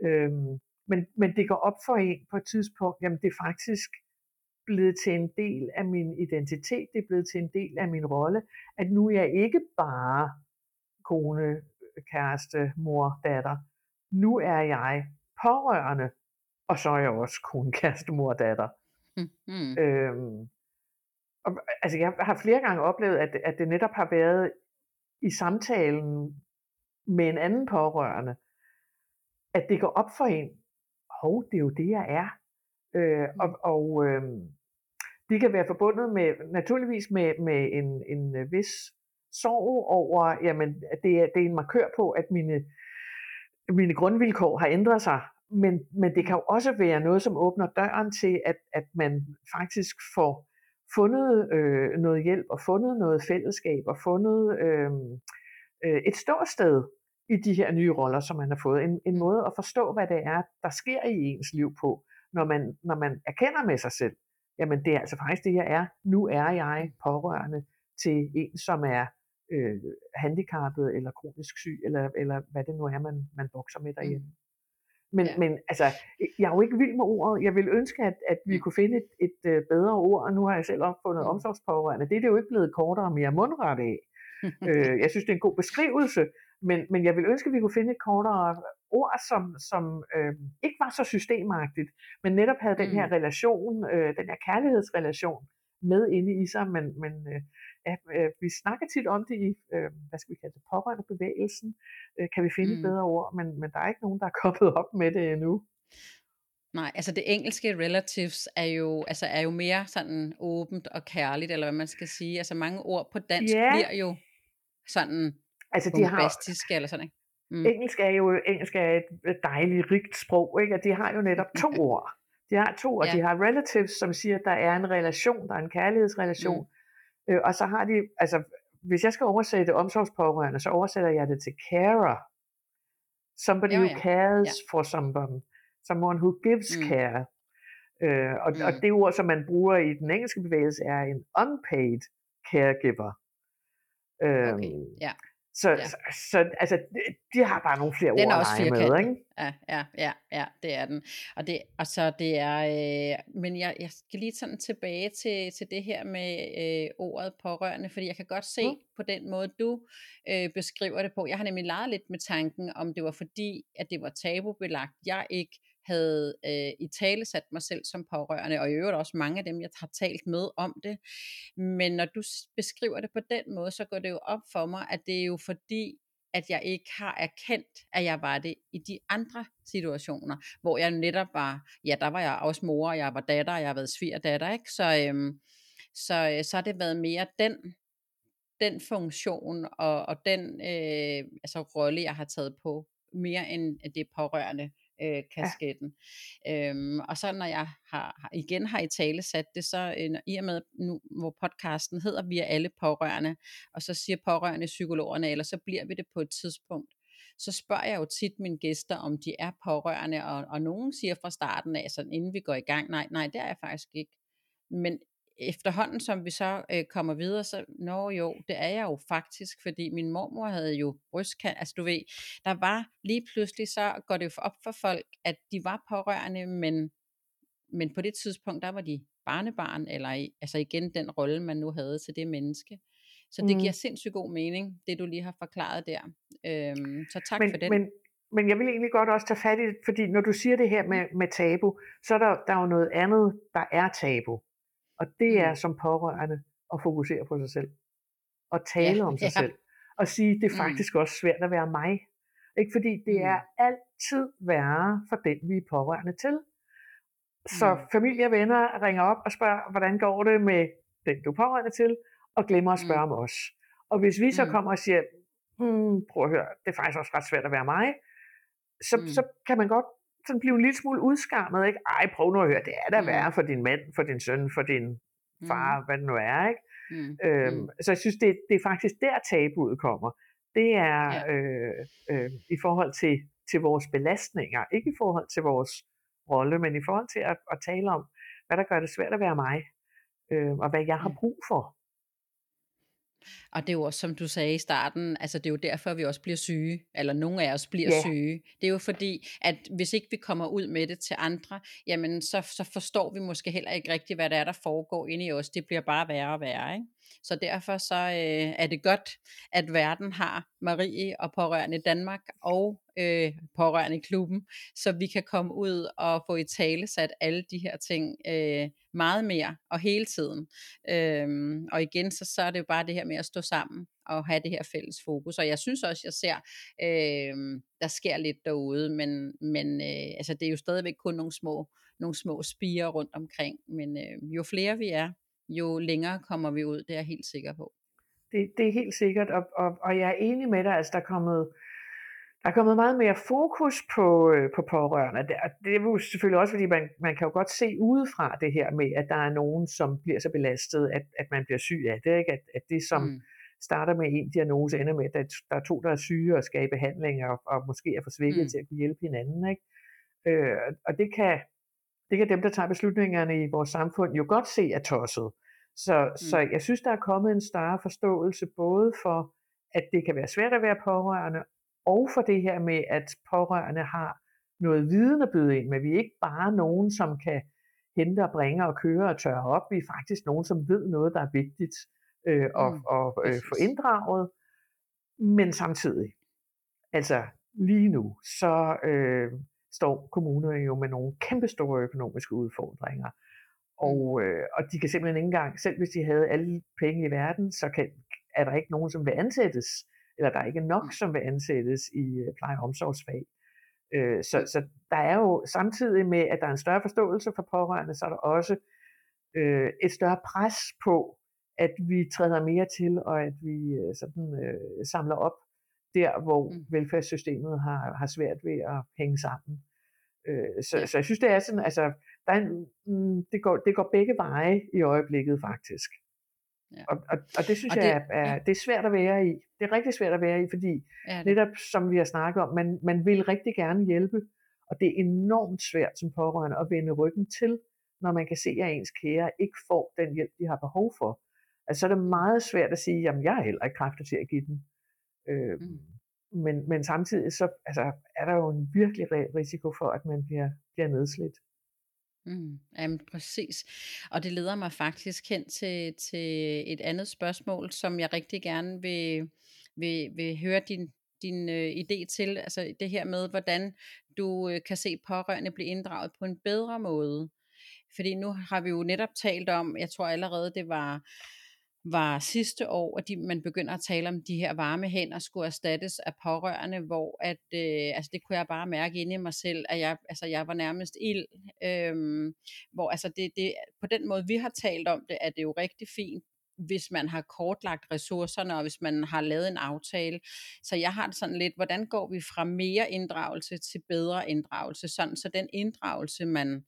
Øhm, men, men det går op for en på et tidspunkt, jamen det er faktisk blevet til en del af min identitet, det er blevet til en del af min rolle, at nu er jeg ikke bare kone, kæreste, mor, datter. Nu er jeg pårørende, og så er jeg også kone, kæreste, mor datter. Mm. Mm. Øhm, og, altså jeg har flere gange oplevet, at, at det netop har været i samtalen med en anden pårørende, at det går op for en, hov, det er jo det, jeg er. Øh, og og øh, de kan være forbundet med, naturligvis med, med en, en vis sorg over, jamen, at det er, det er en markør på, at mine, mine grundvilkår har ændret sig. Men, men det kan jo også være noget, som åbner døren til, at, at man faktisk får fundet øh, noget hjælp og fundet noget fællesskab og fundet øh, øh, et ståsted i de her nye roller, som man har fået. En, en måde at forstå, hvad det er, der sker i ens liv på, når man, når man erkender med sig selv, jamen det er altså faktisk det, jeg er. Nu er jeg pårørende til en, som er øh, handicappet eller kronisk syg, eller, eller hvad det nu er, man, man vokser med derhjemme. Mm. Men, ja. men altså, jeg er jo ikke vild med ordet. Jeg vil ønske, at, at vi kunne finde et, et uh, bedre ord, og nu har jeg selv opfundet mm. omsorgspårørende. Det er det jo ikke blevet kortere og mere mundret af. øh, jeg synes, det er en god beskrivelse, men, men jeg vil ønske, at vi kunne finde et kortere ord, som, som øh, ikke var så systemagtigt, men netop havde den her mm. relation, øh, den her kærlighedsrelation med inde i sig, men, men øh, ja, øh, vi snakker tit om det i, øh, hvad skal vi kalde det, pårørende bevægelsen, øh, kan vi finde mm. et bedre ord, men, men der er ikke nogen, der er kommet op med det endnu. Nej, altså det engelske relatives er jo, altså er jo mere sådan åbent og kærligt, eller hvad man skal sige. Altså mange ord på dansk yeah. bliver jo sådan altså, de har, eller sådan, ikke? Mm. Engelsk er jo engelsk er et dejligt, rigt sprog, ikke? og de har jo netop to ord. De har to, og ja. de har relatives, som siger, at der er en relation, der er en kærlighedsrelation, mm. Øh, og så har de, altså hvis jeg skal oversætte omsorgspårørende, så oversætter jeg det til carer. Somebody jo, ja. who cares ja. for someone. Someone who gives mm. care. Øh, og, mm. og det ord, som man bruger i den engelske bevægelse, er en unpaid caregiver. Øh, okay, ja. Så, ja. så, så altså, de har bare nogle flere den ord er også med, ikke? Ja, ja, ja, ja, det er den. Og, det, og så det er, øh, men jeg, jeg skal lige sådan tilbage til, til det her med øh, ordet pårørende, fordi jeg kan godt se mm. på den måde, du øh, beskriver det på. Jeg har nemlig leget lidt med tanken, om det var fordi, at det var tabubelagt, jeg ikke havde øh, i tale sat mig selv som pårørende, og i øvrigt også mange af dem, jeg har talt med om det. Men når du beskriver det på den måde, så går det jo op for mig, at det er jo fordi, at jeg ikke har erkendt, at jeg var det i de andre situationer, hvor jeg netop var, ja, der var jeg også mor, og jeg var datter, og jeg har været svigerdatter, ikke? Så, øhm, så, øh, så har det været mere den, den funktion og, og den øh, altså rolle, jeg har taget på, mere end det pårørende øh, kasketten. Ja. Øhm, og så når jeg har, igen har i tale sat det, så øh, i og med nu, hvor podcasten hedder Vi er alle pårørende, og så siger pårørende psykologerne, eller så bliver vi det på et tidspunkt, så spørger jeg jo tit mine gæster, om de er pårørende, og, og nogen siger fra starten af, sådan inden vi går i gang, nej, nej, det er jeg faktisk ikke. Men efterhånden som vi så øh, kommer videre, så nå jo, det er jeg jo faktisk, fordi min mormor havde jo brystkant, altså du ved, der var lige pludselig, så går det jo op for folk, at de var pårørende, men, men på det tidspunkt, der var de barnebarn, eller altså igen den rolle, man nu havde til det menneske. Så det mm. giver sindssygt god mening, det du lige har forklaret der. Øhm, så tak men, for den. Men, men jeg vil egentlig godt også tage fat i det, fordi når du siger det her med, med tabu, så er der, der er jo noget andet, der er tabu. Og det er mm. som pårørende at fokusere på sig selv. Og tale ja, om sig ja. selv. Og sige, det er mm. faktisk mm. også svært at være mig. Ikke fordi det mm. er altid værre for den, vi er pårørende til. Så mm. familie og venner ringer op og spørger, hvordan går det med den, du er pårørende til, og glemmer at spørge mm. om os. Og hvis vi så mm. kommer og siger, hmm, prøv at høre, det er faktisk også ret svært at være mig, så, mm. så kan man godt sådan blive en lille smule udskammet, ikke? Ej, prøv nu at høre, det er da mm. værre for din mand, for din søn, for din far, mm. hvad det nu er, ikke? Mm. Øhm, mm. Så jeg synes, det, det er faktisk der tabuet kommer. Det er ja. øh, øh, i forhold til, til vores belastninger, ikke i forhold til vores rolle, men i forhold til at, at tale om, hvad der gør det svært at være mig, øh, og hvad jeg har brug for. Og det er jo også, som du sagde i starten, altså det er jo derfor, vi også bliver syge, eller nogle af os bliver yeah. syge. Det er jo fordi, at hvis ikke vi kommer ud med det til andre, jamen så, så forstår vi måske heller ikke rigtigt, hvad det er, der foregår inde i os. Det bliver bare værre og værre, ikke? Så derfor så øh, er det godt, at verden har Marie og Pårørende Danmark og øh, Pårørende Klubben, så vi kan komme ud og få i tale sat alle de her ting øh, meget mere og hele tiden. Øh, og igen, så, så er det jo bare det her med at stå sammen og have det her fælles fokus. Og jeg synes også, jeg ser, øh, der sker lidt derude, men, men øh, altså, det er jo stadigvæk kun nogle små, nogle små spiger rundt omkring. Men øh, jo flere vi er, jo længere kommer vi ud, det er jeg helt sikker på. Det, det er helt sikkert, og, og, og jeg er enig med dig, altså der er kommet, der er kommet meget mere fokus på, øh, på pårørende. Det, det er jo selvfølgelig også, fordi man, man kan jo godt se udefra det her med, at der er nogen, som bliver så belastet, at, at man bliver syg af det. Ikke? At, at det, som mm. starter med en diagnose, ender med, at der er to, der er syge og skal i behandling, og, og måske er for svækket mm. til at kunne hjælpe hinanden. Ikke? Øh, og det kan, det kan dem, der tager beslutningerne i vores samfund, jo godt se er tosset. Så, mm. så jeg synes, der er kommet en større forståelse både for, at det kan være svært at være pårørende, og for det her med, at pårørende har noget viden at byde ind med. Vi er ikke bare nogen, som kan hente og bringe og køre og tørre op. Vi er faktisk nogen, som ved noget, der er vigtigt øh, og, mm, og øh, få inddraget. Men samtidig, altså lige nu, så øh, står kommunerne jo med nogle kæmpe store økonomiske udfordringer. Og, mm. øh, og de kan simpelthen ikke engang, selv hvis de havde alle penge i verden, så kan, er der ikke nogen, som vil ansættes eller der er ikke nok, som vil ansættes i øh, pleje- og omsorgsfag. Øh, så, så der er jo samtidig med, at der er en større forståelse for pårørende, så er der også øh, et større pres på, at vi træder mere til, og at vi øh, sådan øh, samler op der, hvor mm. velfærdssystemet har, har svært ved at hænge sammen. Øh, så, ja. så jeg synes, det er sådan, altså, der er en, mm, det, går, det går begge veje i øjeblikket faktisk. Ja. Og, og, og det synes og det, jeg er, er, det er svært at være i. Det er rigtig svært at være i, fordi ja, det. netop som vi har snakket om, man, man vil rigtig gerne hjælpe, og det er enormt svært som pårørende at vende ryggen til, når man kan se, at ens kære ikke får den hjælp, de har behov for. Altså så er det meget svært at sige, jamen jeg har heller ikke kræfter til at give den. Øh, mm. men, men samtidig så altså, er der jo en virkelig risiko for, at man bliver, bliver nedslidt. Mm, jamen præcis. Og det leder mig faktisk hen til, til et andet spørgsmål, som jeg rigtig gerne vil, vil, vil høre din, din øh, idé til. Altså det her med, hvordan du øh, kan se pårørende blive inddraget på en bedre måde. Fordi nu har vi jo netop talt om, jeg tror allerede det var var sidste år, at de, man begynder at tale om, de her varme hænder skulle erstattes af pårørende, hvor at, øh, altså det kunne jeg bare mærke inde i mig selv, at jeg, altså jeg var nærmest ild. Øhm, hvor altså det, det, på den måde, vi har talt om det, er det jo rigtig fint, hvis man har kortlagt ressourcerne, og hvis man har lavet en aftale. Så jeg har det sådan lidt, hvordan går vi fra mere inddragelse til bedre inddragelse, sådan så den inddragelse, man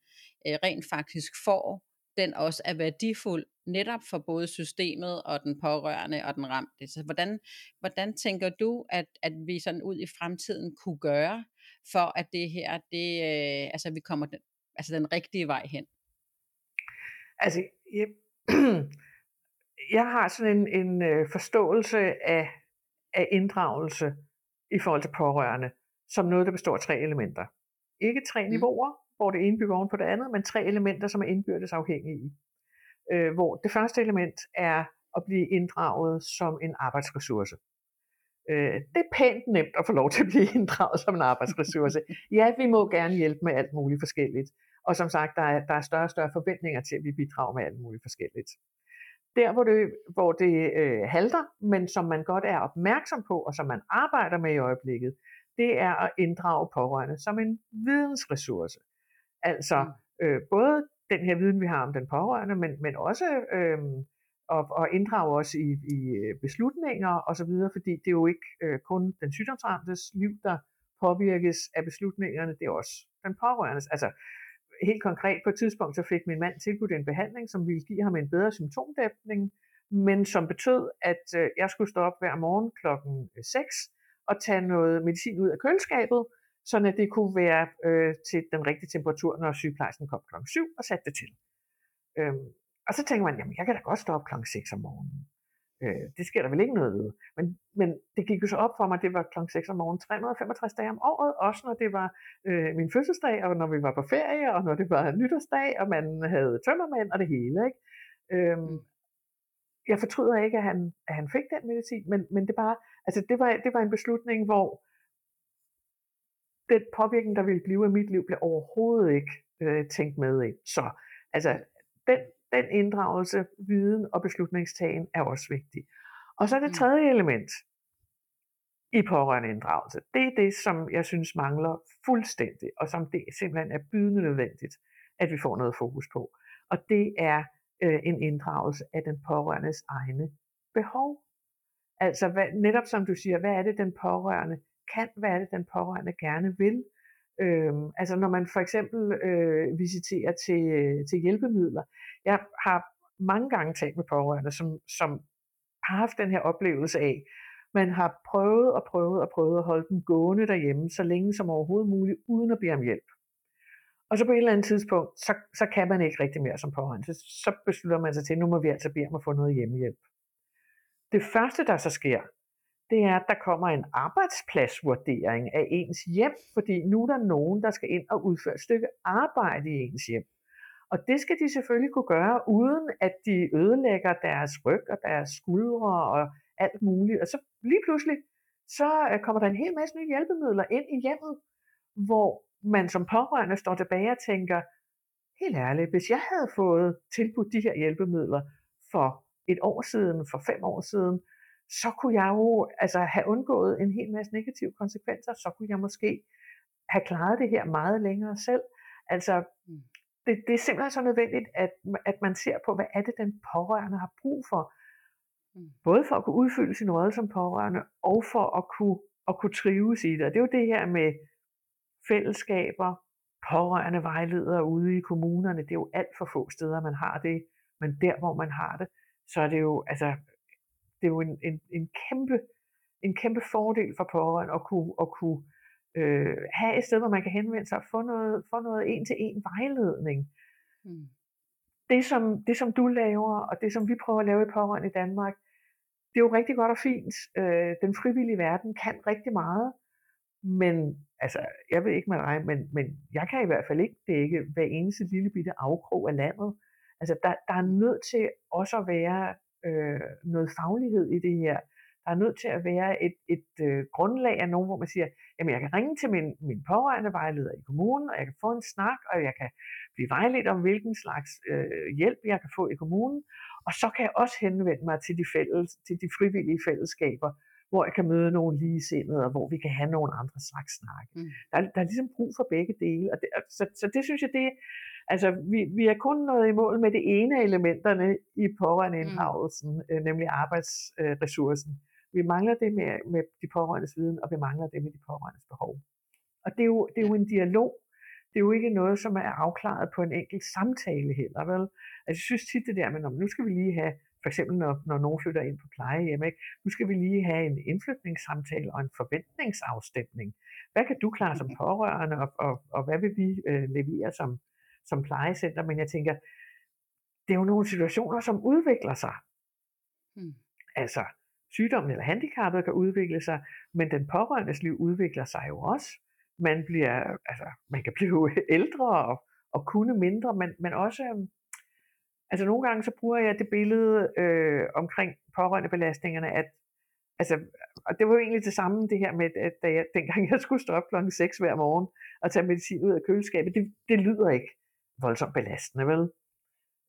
øh, rent faktisk får, den også er værdifuld netop for både systemet og den pårørende og den ramte. Så hvordan, hvordan tænker du, at, at vi sådan ud i fremtiden kunne gøre, for at det her, det, øh, altså vi kommer den, altså den rigtige vej hen? Altså, jeg, jeg har sådan en, en øh, forståelse af, af inddragelse i forhold til pårørende, som noget, der består af tre elementer. Ikke tre mm. niveauer, hvor det ene bygger oven på det andet, men tre elementer, som er indbyrdes afhængige øh, hvor det første element er at blive inddraget som en arbejdsressource. Øh, det er pænt nemt at få lov til at blive inddraget som en arbejdsressource. Ja, vi må gerne hjælpe med alt muligt forskelligt. Og som sagt, der er, der er større og større forventninger til, at vi bidrager med alt muligt forskelligt. Der, hvor det, hvor det øh, halter, men som man godt er opmærksom på, og som man arbejder med i øjeblikket, det er at inddrage pårørende som en vidensressource. Altså mm. øh, både den her viden, vi har om den pårørende, men, men også øh, at, at inddrage os i, i øh, beslutninger osv., fordi det er jo ikke øh, kun den sygdomsramtes liv, der påvirkes af beslutningerne, det er også den pårørendes. Altså helt konkret på et tidspunkt, så fik min mand tilbudt en behandling, som ville give ham en bedre symptomdæmpning, men som betød, at øh, jeg skulle stå op hver morgen klokken 6 og tage noget medicin ud af køleskabet, så det kunne være øh, til den rigtige temperatur, når sygeplejersken kom klokken 7 og satte det til. Øhm, og så tænker man, jamen jeg kan da godt stå op klokken 6 om morgenen. Øh, det sker der vel ikke noget ved. Men, men det gik jo så op for mig, det var klokken 6 om morgenen 365 dage om året, også når det var øh, min fødselsdag, og når vi var på ferie, og når det var nytårsdag, og man havde tømmermænd og det hele. Ikke? Øhm, jeg fortryder ikke, at han, at han fik den medicin, men, men det, bare, altså det, var, det var en beslutning, hvor den påvirkning, der ville blive af mit liv, blev overhovedet ikke øh, tænkt med ind. Så altså, den, den inddragelse, viden og beslutningstagen er også vigtig. Og så det mm. tredje element i pårørende inddragelse. Det er det, som jeg synes mangler fuldstændig, og som det simpelthen er bydende nødvendigt, at vi får noget fokus på. Og det er øh, en inddragelse af den pårørendes egne behov. Altså hvad, netop som du siger, hvad er det, den pårørende kan, hvad er det, den pårørende gerne vil. Øhm, altså når man for eksempel øh, visiterer til, øh, til hjælpemidler. Jeg har mange gange talt med pårørende, som, som har haft den her oplevelse af, man har prøvet og prøvet og prøvet at holde dem gående derhjemme, så længe som overhovedet muligt, uden at bede om hjælp. Og så på et eller andet tidspunkt, så, så kan man ikke rigtig mere som pårørende. Så, så beslutter man sig til, nu må vi altså bede om at få noget hjemmehjælp. Det første, der så sker, det er, at der kommer en arbejdspladsvurdering af ens hjem, fordi nu er der nogen, der skal ind og udføre et stykke arbejde i ens hjem. Og det skal de selvfølgelig kunne gøre, uden at de ødelægger deres ryg og deres skuldre og alt muligt. Og så lige pludselig, så øh, kommer der en hel masse nye hjælpemidler ind i hjemmet, hvor man som pårørende står tilbage og tænker, helt ærligt, hvis jeg havde fået tilbudt de her hjælpemidler for et år siden, for fem år siden, så kunne jeg jo altså, have undgået en hel masse negative konsekvenser, så kunne jeg måske have klaret det her meget længere selv. Altså, mm. det, det er simpelthen så nødvendigt, at, at man ser på, hvad er det, den pårørende har brug for. Mm. Både for at kunne udfylde sin rolle som pårørende, og for at kunne, at kunne trives i det. Og det er jo det her med fællesskaber, pårørende vejledere ude i kommunerne. Det er jo alt for få steder, man har det. Men der, hvor man har det, så er det jo, altså, det er jo en, en, en, kæmpe, en kæmpe fordel for pårørende at kunne, at kunne øh, have et sted, hvor man kan henvende sig og få noget, få noget en-til-en vejledning. Mm. Det, som, det, som du laver, og det, som vi prøver at lave i pårørende i Danmark, det er jo rigtig godt og fint. Øh, den frivillige verden kan rigtig meget, men altså, jeg ved ikke med dig, men, men jeg kan i hvert fald ikke dække hver eneste lille bitte afkrog af landet. Altså, der, der er nødt til også at være øh, noget faglighed i det her. Der er nødt til at være et, et øh, grundlag af nogen, hvor man siger, jamen jeg kan ringe til min, min pårørende vejleder i kommunen, og jeg kan få en snak, og jeg kan blive vejledt om, hvilken slags øh, hjælp jeg kan få i kommunen. Og så kan jeg også henvende mig til de, fælles, til de frivillige fællesskaber, hvor jeg kan møde nogle ligesindede, og hvor vi kan have nogle andre slags snakke. Mm. Der, er, der er ligesom brug for begge dele, og det, så, så det synes jeg, det, Altså, vi, vi er kun nået i mål med det ene af elementerne i pårørendeinddragelsen, mm. øh, nemlig arbejdsressourcen. Øh, vi mangler det med, med de pårørendes viden, og vi mangler det med de pårørendes behov. Og det er, jo, det er jo en dialog. Det er jo ikke noget, som er afklaret på en enkelt samtale heller, vel? Altså, jeg synes tit det der med, nu skal vi lige have, for eksempel når, når nogen flytter ind på plejehjem, ikke? nu skal vi lige have en indflytningssamtale og en forventningsafstemning. Hvad kan du klare som pårørende, og, og, og hvad vil vi øh, levere som, som plejecenter, men jeg tænker, det er jo nogle situationer, som udvikler sig. Hmm. Altså, sygdommen eller handicappet kan udvikle sig, men den pårørendes liv udvikler sig jo også. Man, bliver, altså, man kan blive ældre og, og kunne mindre, men, men også, øhm, altså nogle gange så bruger jeg det billede øh, omkring pårørendebelastningerne, at altså, og det var jo egentlig det samme det her med, at da jeg, dengang jeg skulle stå op klokken 6 hver morgen og tage medicin ud af køleskabet, det, det lyder ikke voldsomt belastende, vel?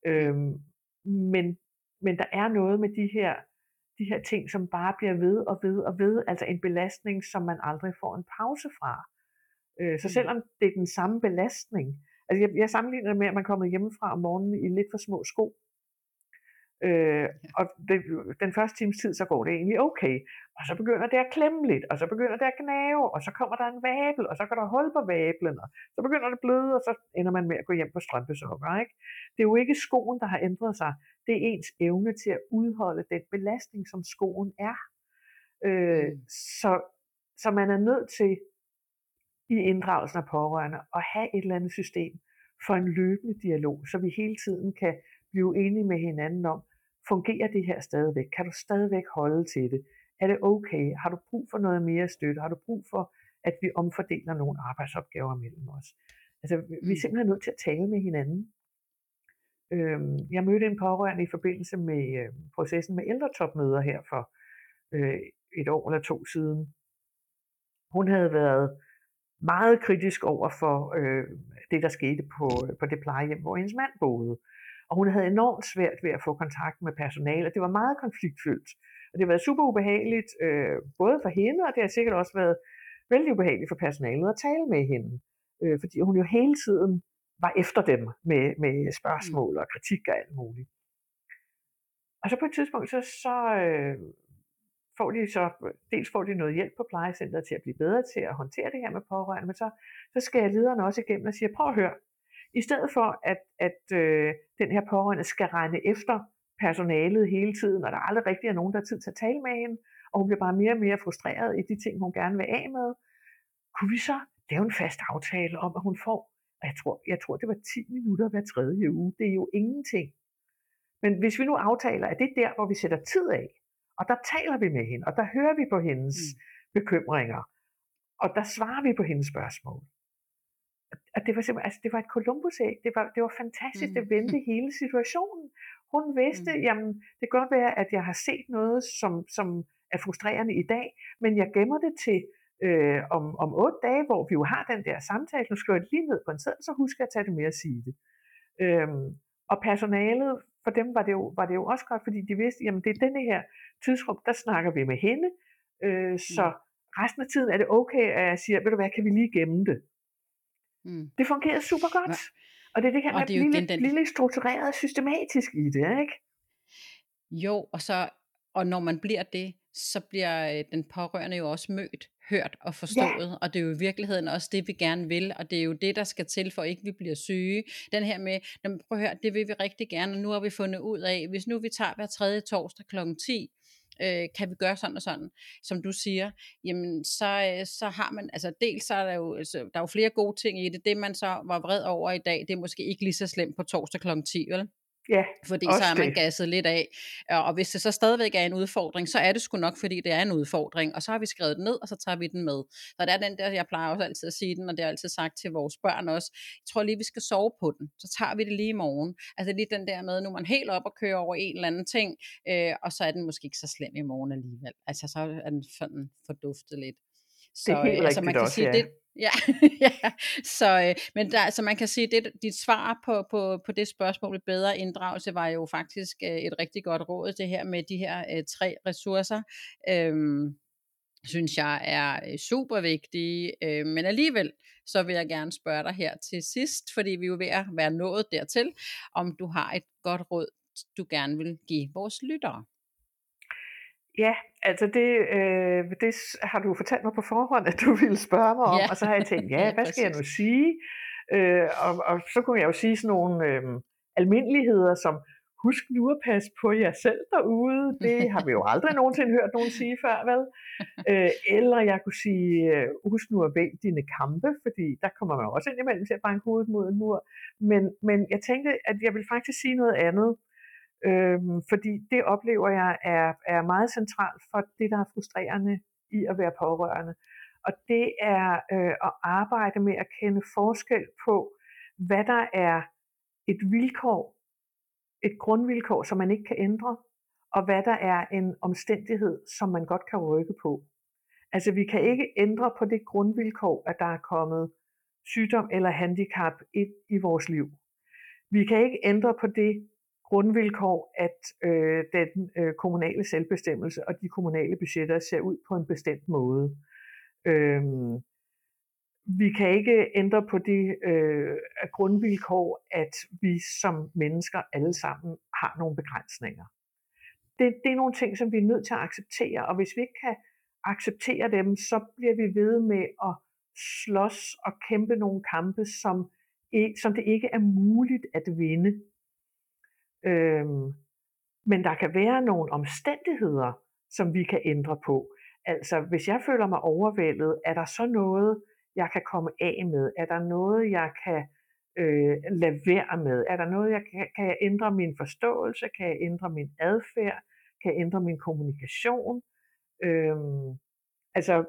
Øhm, men, men der er noget med de her, de her ting, som bare bliver ved og ved og ved, altså en belastning, som man aldrig får en pause fra. Øh, så mm. selvom det er den samme belastning, altså jeg, jeg sammenligner det med, at man kommer hjemmefra om morgenen i lidt for små sko, Øh, og det, den første times tid, så går det egentlig okay. Og så begynder det at klemme lidt, og så begynder det at gnave, og så kommer der en vabel, og så kan der hul på vablen, og så begynder det at bløde, og så ender man med at gå hjem på strømpesukker. Ikke? Det er jo ikke skoen, der har ændret sig. Det er ens evne til at udholde den belastning, som skoen er. Øh, mm. så, så man er nødt til i inddragelsen af pårørende at have et eller andet system for en løbende dialog, så vi hele tiden kan blive enige med hinanden om, fungerer det her stadigvæk? Kan du stadigvæk holde til det? Er det okay? Har du brug for noget mere støtte? Har du brug for, at vi omfordeler nogle arbejdsopgaver mellem os? Altså, vi er mm. simpelthen nødt til at tale med hinanden. Øh, jeg mødte en pårørende i forbindelse med øh, processen med ældretopmøder her for øh, et år eller to siden. Hun havde været meget kritisk over for øh, det, der skete på, på det plejehjem, hvor hendes mand boede. Og hun havde enormt svært ved at få kontakt med personale, og det var meget konfliktfyldt. Og det har været super ubehageligt, øh, både for hende, og det har sikkert også været vældig ubehageligt for personalet at tale med hende. Øh, fordi hun jo hele tiden var efter dem med, med spørgsmål og kritik og alt muligt. Og så på et tidspunkt, så, så øh, får de så, dels får de noget hjælp på plejecenteret til at blive bedre til at håndtere det her med pårørende, men så, så skal jeg lederen også igennem og siger, prøv at høre, i stedet for at, at øh, den her pårørende skal regne efter personalet hele tiden, og der aldrig rigtig er nogen, der har tid til at tale med hende, og hun bliver bare mere og mere frustreret i de ting, hun gerne vil af med, kunne vi så lave en fast aftale om, at hun får, og jeg tror, jeg tror det var 10 minutter hver tredje uge, det er jo ingenting. Men hvis vi nu aftaler, at det er der, hvor vi sætter tid af, og der taler vi med hende, og der hører vi på hendes mm. bekymringer, og der svarer vi på hendes spørgsmål. Og det var simpelthen, altså det var et Columbus-æg. Det var, det var fantastisk. Mm. Det vendte hele situationen. Hun vidste, mm. jamen det kan godt være, at jeg har set noget, som, som er frustrerende i dag, men jeg gemmer det til øh, om, om otte dage, hvor vi jo har den der samtale. Nu skriver jeg det lige ned på en seddel, så husker jeg at tage det med at sige det. Øhm, og personalet, for dem var det, jo, var det jo også godt, fordi de vidste, jamen det er denne her tidsrum, der snakker vi med hende, øh, så mm. resten af tiden er det okay, at jeg siger, ved du hvad, kan vi lige gemme det? Mm. Det fungerede super godt. Ja. Og det er det her med at blive, den... lidt struktureret systematisk i det, ikke? Jo, og så og når man bliver det, så bliver øh, den pårørende jo også mødt, hørt og forstået, ja. og det er jo i virkeligheden også det, vi gerne vil, og det er jo det, der skal til, for ikke vi bliver syge. Den her med, prøv at høre, det vil vi rigtig gerne, og nu har vi fundet ud af, hvis nu vi tager hver tredje torsdag kl. 10, øh, kan vi gøre sådan og sådan, som du siger, jamen så, øh, så har man, altså dels så er der jo, altså, der er jo flere gode ting i det, det man så var vred over i dag, det er måske ikke lige så slemt på torsdag kl. 10, vel? Ja, fordi så er man det. gasset lidt af. Og hvis det så stadigvæk er en udfordring, så er det sgu nok, fordi det er en udfordring. Og så har vi skrevet den ned, og så tager vi den med. Så det er den der, jeg plejer også altid at sige den, og det har jeg altid sagt til vores børn også. Jeg tror lige, vi skal sove på den. Så tager vi det lige i morgen. Altså lige den der med, nu er man helt op og kører over en eller anden ting, øh, og så er den måske ikke så slem i morgen alligevel. Altså så er den sådan forduftet lidt. Så, det er helt altså, man kan også, sige, ja. det, Ja, ja. Så, øh, men der, så man kan sige, at dit svar på, på, på det spørgsmål, bedre inddragelse, var jo faktisk øh, et rigtig godt råd, det her med de her øh, tre ressourcer. Øhm, synes jeg er øh, super vigtige, øh, men alligevel så vil jeg gerne spørge dig her til sidst, fordi vi er jo ved at være nået dertil, om du har et godt råd, du gerne vil give vores lyttere. Ja, altså det, øh, det har du fortalt mig på forhånd, at du ville spørge mig om, ja. og så har jeg tænkt, ja, hvad skal jeg nu sige? Øh, og, og så kunne jeg jo sige sådan nogle øh, almindeligheder, som husk nu at passe på jer selv derude. Det har vi jo aldrig nogensinde hørt nogen sige før, vel? Øh, eller jeg kunne sige, øh, husk nu at vælge dine kampe, fordi der kommer man også ind imellem til at banke hovedet mod en mur. Men, men jeg tænkte, at jeg vil faktisk sige noget andet. Øhm, fordi det oplever jeg er, er meget centralt for det, der er frustrerende i at være pårørende. Og det er øh, at arbejde med at kende forskel på, hvad der er et vilkår, et grundvilkår, som man ikke kan ændre, og hvad der er en omstændighed, som man godt kan rykke på. Altså vi kan ikke ændre på det grundvilkår, at der er kommet sygdom eller handicap ind i vores liv. Vi kan ikke ændre på det grundvilkår, at øh, den øh, kommunale selvbestemmelse og de kommunale budgetter ser ud på en bestemt måde. Øhm, vi kan ikke ændre på det øh, grundvilkår, at vi som mennesker alle sammen har nogle begrænsninger. Det, det er nogle ting, som vi er nødt til at acceptere, og hvis vi ikke kan acceptere dem, så bliver vi ved med at slås og kæmpe nogle kampe, som, som det ikke er muligt at vinde. Øhm, men der kan være nogle omstændigheder, som vi kan ændre på. Altså, hvis jeg føler mig overvældet, er der så noget, jeg kan komme af med? Er der noget, jeg kan øh, lade være med? Er der noget, jeg kan, kan jeg ændre min forståelse? Kan jeg ændre min adfærd? Kan jeg ændre min kommunikation? Øhm, altså,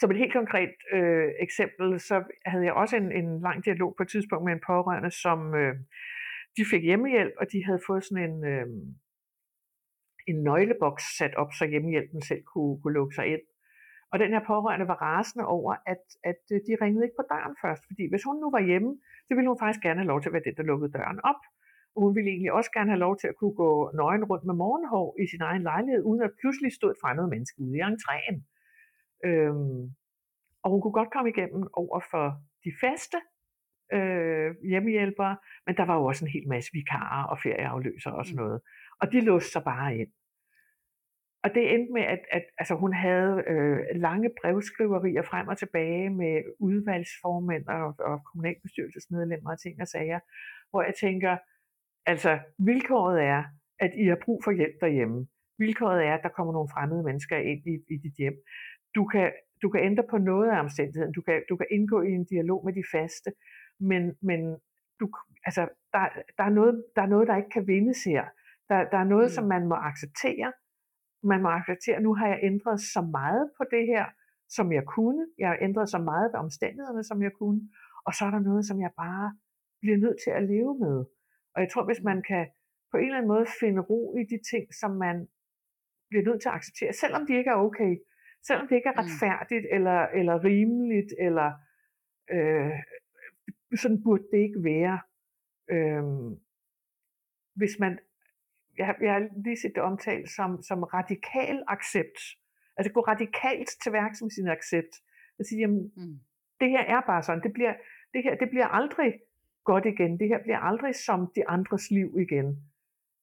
som et helt konkret øh, eksempel, så havde jeg også en, en lang dialog på et tidspunkt med en pårørende, som, øh, de fik hjemmehjælp, og de havde fået sådan en, øh, en nøgleboks sat op, så hjemmehjælpen selv kunne, kunne lukke sig ind. Og den her pårørende var rasende over, at, at øh, de ringede ikke på døren først, fordi hvis hun nu var hjemme, så ville hun faktisk gerne have lov til at være den, der lukkede døren op. Og hun ville egentlig også gerne have lov til at kunne gå nøgen rundt med morgenhår i sin egen lejlighed, uden at pludselig stod et fremmed menneske ude i entréen. Øhm, og hun kunne godt komme igennem over for de faste øh, hjemmehjælpere, men der var jo også en hel masse vikarer og ferieafløsere og sådan mm. noget. Og de låste sig bare ind. Og det endte med, at, at altså, hun havde øh, lange brevskriverier frem og tilbage med udvalgsformænd og, og kommunalbestyrelsesmedlemmer og ting og sager, hvor jeg tænker, altså vilkåret er, at I har brug for hjælp derhjemme. Vilkåret er, at der kommer nogle fremmede mennesker ind i, i dit hjem. Du kan, du kan ændre på noget af omstændigheden. Du kan, du kan indgå i en dialog med de faste, men, men du, altså, der, der, er noget, der er noget, der ikke kan vindes her. Der, der er noget, mm. som man må acceptere. Man må acceptere, nu har jeg ændret så meget på det her, som jeg kunne. Jeg har ændret så meget ved omstændighederne, som jeg kunne. Og så er der noget, som jeg bare bliver nødt til at leve med. Og jeg tror, hvis man kan på en eller anden måde finde ro i de ting, som man bliver nødt til at acceptere, selvom de ikke er okay, selvom det ikke er mm. retfærdigt, mm. eller, eller rimeligt, eller øh, sådan burde det ikke være. Øh, hvis man jeg, jeg har lige set det omtalt som, som radikal accept. Altså gå radikalt til værks med sin accept. At sige, jamen, mm. det her er bare sådan. Det bliver, det her, det bliver aldrig godt igen. Det her bliver aldrig som de andres liv igen.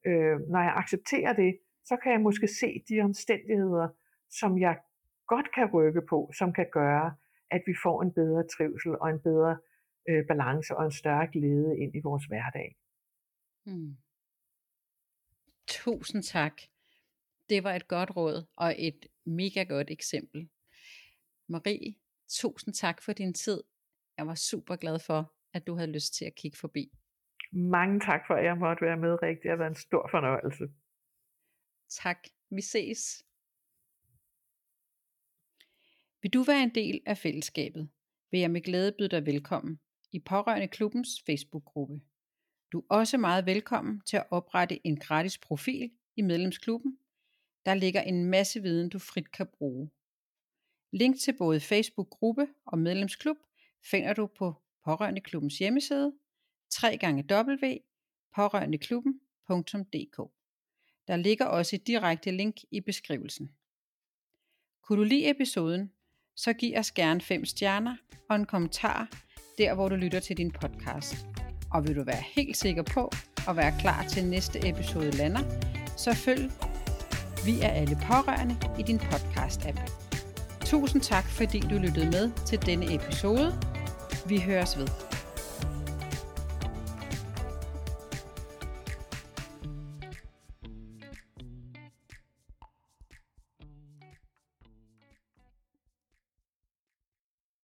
Øh, når jeg accepterer det, så kan jeg måske se de omstændigheder, som jeg godt kan rykke på, som kan gøre, at vi får en bedre trivsel og en bedre øh, balance og en større glæde ind i vores hverdag. Mm. Tusind tak. Det var et godt råd og et mega godt eksempel. Marie, tusind tak for din tid. Jeg var super glad for, at du havde lyst til at kigge forbi. Mange tak for, at jeg måtte være med, rigtig. Det har været en stor fornøjelse. Tak. Vi ses. Vil du være en del af fællesskabet, vil jeg med glæde byde dig velkommen i Pårørende Klubbens Facebook-gruppe. Du er også meget velkommen til at oprette en gratis profil i medlemsklubben. Der ligger en masse viden, du frit kan bruge. Link til både Facebook-gruppe og medlemsklub finder du på Pårørende Klubbens hjemmeside www.pårørendeklubben.dk Der ligger også et direkte link i beskrivelsen. Kunne du lide episoden, så giv os gerne 5 stjerner og en kommentar der, hvor du lytter til din podcast. Og vil du være helt sikker på at være klar til næste episode lander, så følg Vi er alle pårørende i din podcast-app. Tusind tak, fordi du lyttede med til denne episode. Vi høres ved.